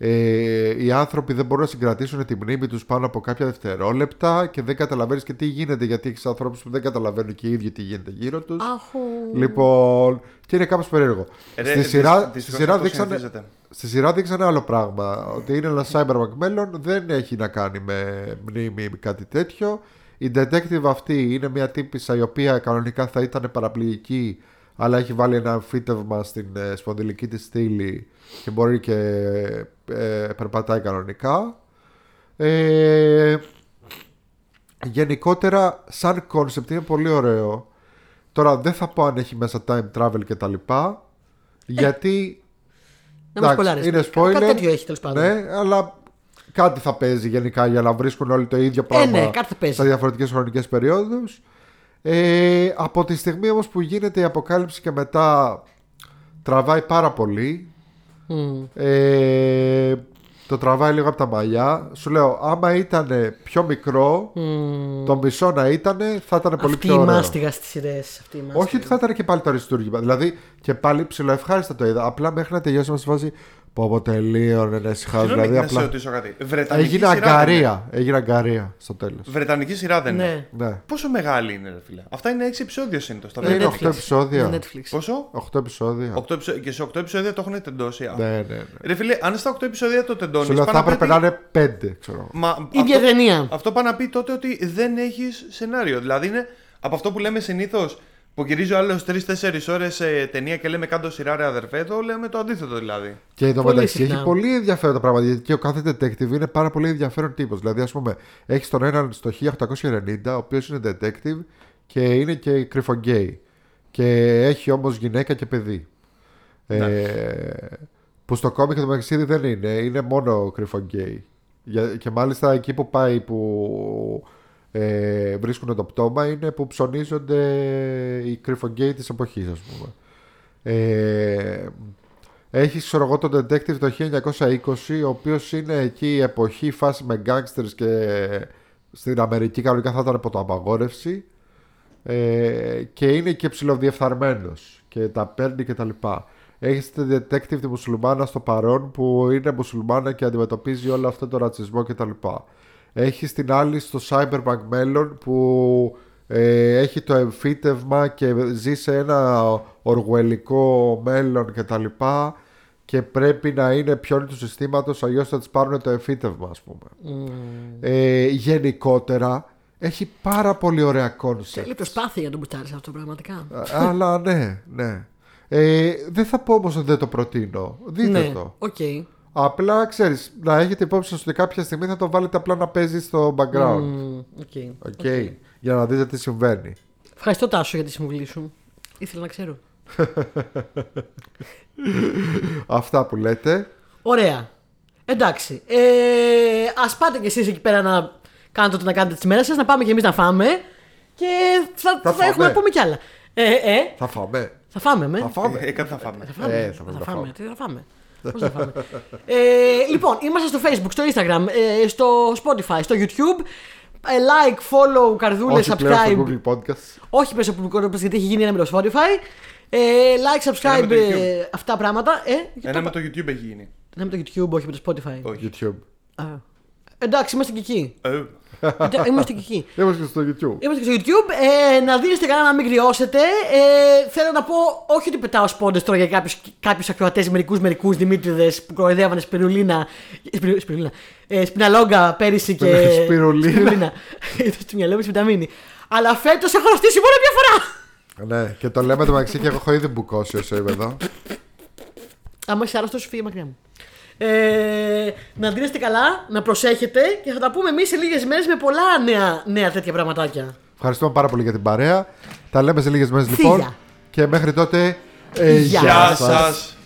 ε, οι άνθρωποι δεν μπορούν να συγκρατήσουν τη μνήμη τους πάνω από κάποια δευτερόλεπτα και δεν καταλαβαίνεις και τι γίνεται γιατί έχεις ανθρώπους που δεν καταλαβαίνουν και οι ίδιοι τι γίνεται γύρω τους. Αχού. Λοιπόν, και είναι κάπως περίεργο. Ρε, στη, δυσ- σειρά, στη, δυστυχώς σειρά αυτό δείξανε, συνηθίζεται. στη σειρά δείξανε άλλο πράγμα. Ότι είναι ένα cyberpunk μέλλον, δεν έχει να κάνει με μνήμη ή κάτι τέτοιο. Η detective αυτή είναι μια τύπησα η οποία κανονικά θα ήταν παραπληγική, αλλά έχει βάλει ένα αμφίτευμα στην ε, σπονδυλική της στήλη και μπορεί και ε, περπατάει κανονικά. Ε, γενικότερα, σαν concept είναι πολύ ωραίο. Τώρα δεν θα πω αν έχει μέσα time travel και τα λοιπά. γιατί. Να μας εντάξει, σπολάρεις. είναι Κάτι spoiler. τέτοιο έχει, τέλος πάντων. Ναι, αλλά κάτι θα παίζει γενικά για να βρίσκουν όλοι το ίδιο πράγμα ναι, κάτι θα παίζει. σε διαφορετικές χρονικές περιόδους. Ε, από τη στιγμή όμως που γίνεται η αποκάλυψη και μετά τραβάει πάρα πολύ. Μμ. Ε, το τραβάει λίγο από τα μαλλιά. Σου λέω, άμα ήταν πιο μικρό, Μμ. το μισό να ήταν, θα ήταν πολύ Αυτή πιο η ωραίο. μάστιγα στις σειρές. Αυτή η μάστιγα. Όχι ότι θα ήταν και πάλι το αριστούργημα. Δηλαδή και πάλι ψηλοευχάριστα το είδα. Απλά μέχρι να τελειώσουμε στη φάση. Πω πω τελείωνε να ησυχάζω. Συγγνώμη, Δηλαδή να σε απλά. ρωτήσω κάτι. Βρετανική Έγινε σειρά δεν είναι. αγκαρία. Έγινε αγκαρία στο τέλος. Βρετανική σειρά δεν είναι. Ναι. Ναι. Πόσο μεγάλη είναι, ρε φίλε. Αυτά είναι 6 επεισόδια συνήθως. Ε, είναι Netflix. 8 επεισόδια. Είναι Netflix. Πόσο; 8 επεισόδια. 8 επεισόδια. Και σε 8 επεισόδια το έχουν τεντώσει. Α. Ναι, ναι, ναι. Ρε φίλε, αν στα 8 επεισόδια το τεντώνεις. Σου λέω θα έπρεπε να είναι 5, ξέρω. Μα Ίδια αυτό, ταινία. αυτό πάει να πει τότε ότι δεν έχεις σενάριο. Δηλαδή είναι από αυτό που λέμε συνήθως που γυρίζει ο άλλο 3-4 ώρε ταινία και λέμε κάτω σειρά ρε αδερφέ, εδώ λέμε το αντίθετο δηλαδή. Και εδώ Πολύ μεταξύ συχνά. έχει πολύ ενδιαφέροντα πράγματα γιατί και ο κάθε detective είναι πάρα πολύ ενδιαφέρον τύπος. Δηλαδή, ας πούμε, έχεις τον έναν στο 1890, ο οποίος είναι detective και είναι και κρυφογκέι. Και έχει όμως γυναίκα και παιδί. Ε, που στο κόμικ το μεταξύ δεν είναι, είναι μόνο κρυφογκέι. Για- Και μάλιστα εκεί που πάει που ε, βρίσκουν το πτώμα είναι που ψωνίζονται οι κρυφογκέι της εποχής ας πούμε. Ε, έχεις ξέρω εγώ τον detective το 1920 ο οποίος είναι εκεί η εποχή η φάση με gangsters και στην Αμερική κανονικά θα ήταν από το απαγόρευση ε, και είναι και ψηλοδιεφθαρμένος και τα παίρνει και τα λοιπά. Έχεις την detective τη μουσουλμάνα στο παρόν που είναι μουσουλμάνα και αντιμετωπίζει όλο αυτό το ρατσισμό και τα λοιπά. Έχει την άλλη στο cyberpunk μέλλον που ε, έχει το εμφύτευμα και ζει σε ένα οργουελικό μέλλον και τα λοιπά και πρέπει να είναι πιόνι του συστήματος αλλιώς θα της πάρουν το εμφύτευμα ας πούμε. Ε, γενικότερα έχει πάρα πολύ ωραία concept. Θέλει προσπάθεια για τον μπουστάρει αυτό πραγματικά; Αλλά ναι, ναι. Ε, δεν θα πω όμως ότι δεν το προτείνω. Δείτε ναι, το. οκ. Απλά ξέρεις, να έχετε υπόψη σας ότι κάποια στιγμή θα το βάλετε απλά να παίζει στο background. Μμ, ok. Ok. Για να δείτε τι συμβαίνει. Ευχαριστώ Τάσο για τη συμβουλή σου. Ήθελα να ξέρω. Αυτά που λέτε. Ωραία. Εντάξει. Ε, Α πάτε κι εσείς εκεί πέρα να κάνετε ό,τι να κάνετε τη μέρα σας, να πάμε κι εμείς να φάμε. Και θα, Θα θα, έχουμε φάμε. να πούμε κι άλλα. Ε, ε, Θα φάμε. θα φάμε, με. Θα φάμε. Ε, κάτι θα φάμε. Θα φάμε. Ε, θα πρέπει θα να φάμε. φάμε. Τι θα φάμε. Πώς θα φάμε. ε, λοιπόν, είμαστε στο Facebook, στο Instagram, ε, στο Spotify, στο YouTube. Ε, like, follow, καρδούλες, Όχι πλέον στο subscribe. Google Podcast. Όχι πέρα στο public podcast γιατί έχει γίνει ένα με το Spotify. Ε, like, Ένα subscribe, με το YouTube. ε, αυτά πράγματα. Ε, Ένα με το YouTube έχει γίνει. ένα με το YouTube, όχι με το Spotify. Όχι. YouTube. Α. Εντάξει, είμαστε και εκεί. Ε, Εντά- Είμαστε και εκεί. Είμαστε στο YouTube. Είμαστε και στο YouTube. Ε, να δίνεστε κανένα να μην κρυώσετε. Ε, θέλω να πω, όχι ότι πετάω σπόντες τώρα για κάποιους ακροατές, μερικούς μερικούς Δημήτριδες που κοροϊδεύανε σπιρουλίνα. σπιρου- σπιρουλίνα. Ε, σπιναλόγκα πέρυσι και. Σπιρουλίνα. Ήταν στο μυαλό μου σπιταμίνη. Αλλά φέτος έχω ρωτήσει μόνο μια φορά. Ναι, και το λέμε το μεταξύ και εγώ έχω ήδη μπουκώσει όσο είμαι εδώ. Άμα είσαι άρρωστος, φύγε μακριά μου. Ε, να δίνεστε καλά, να προσέχετε και θα τα πούμε εμείς σε λίγες μέρες με πολλά νέα, νέα τέτοια πραγματάκια. Ευχαριστούμε πάρα πολύ για την παρέα. Τα λέμε σε λίγες μέρες λοιπόν. Θεία. Και μέχρι τότε. ε, Γεια Γεια σας.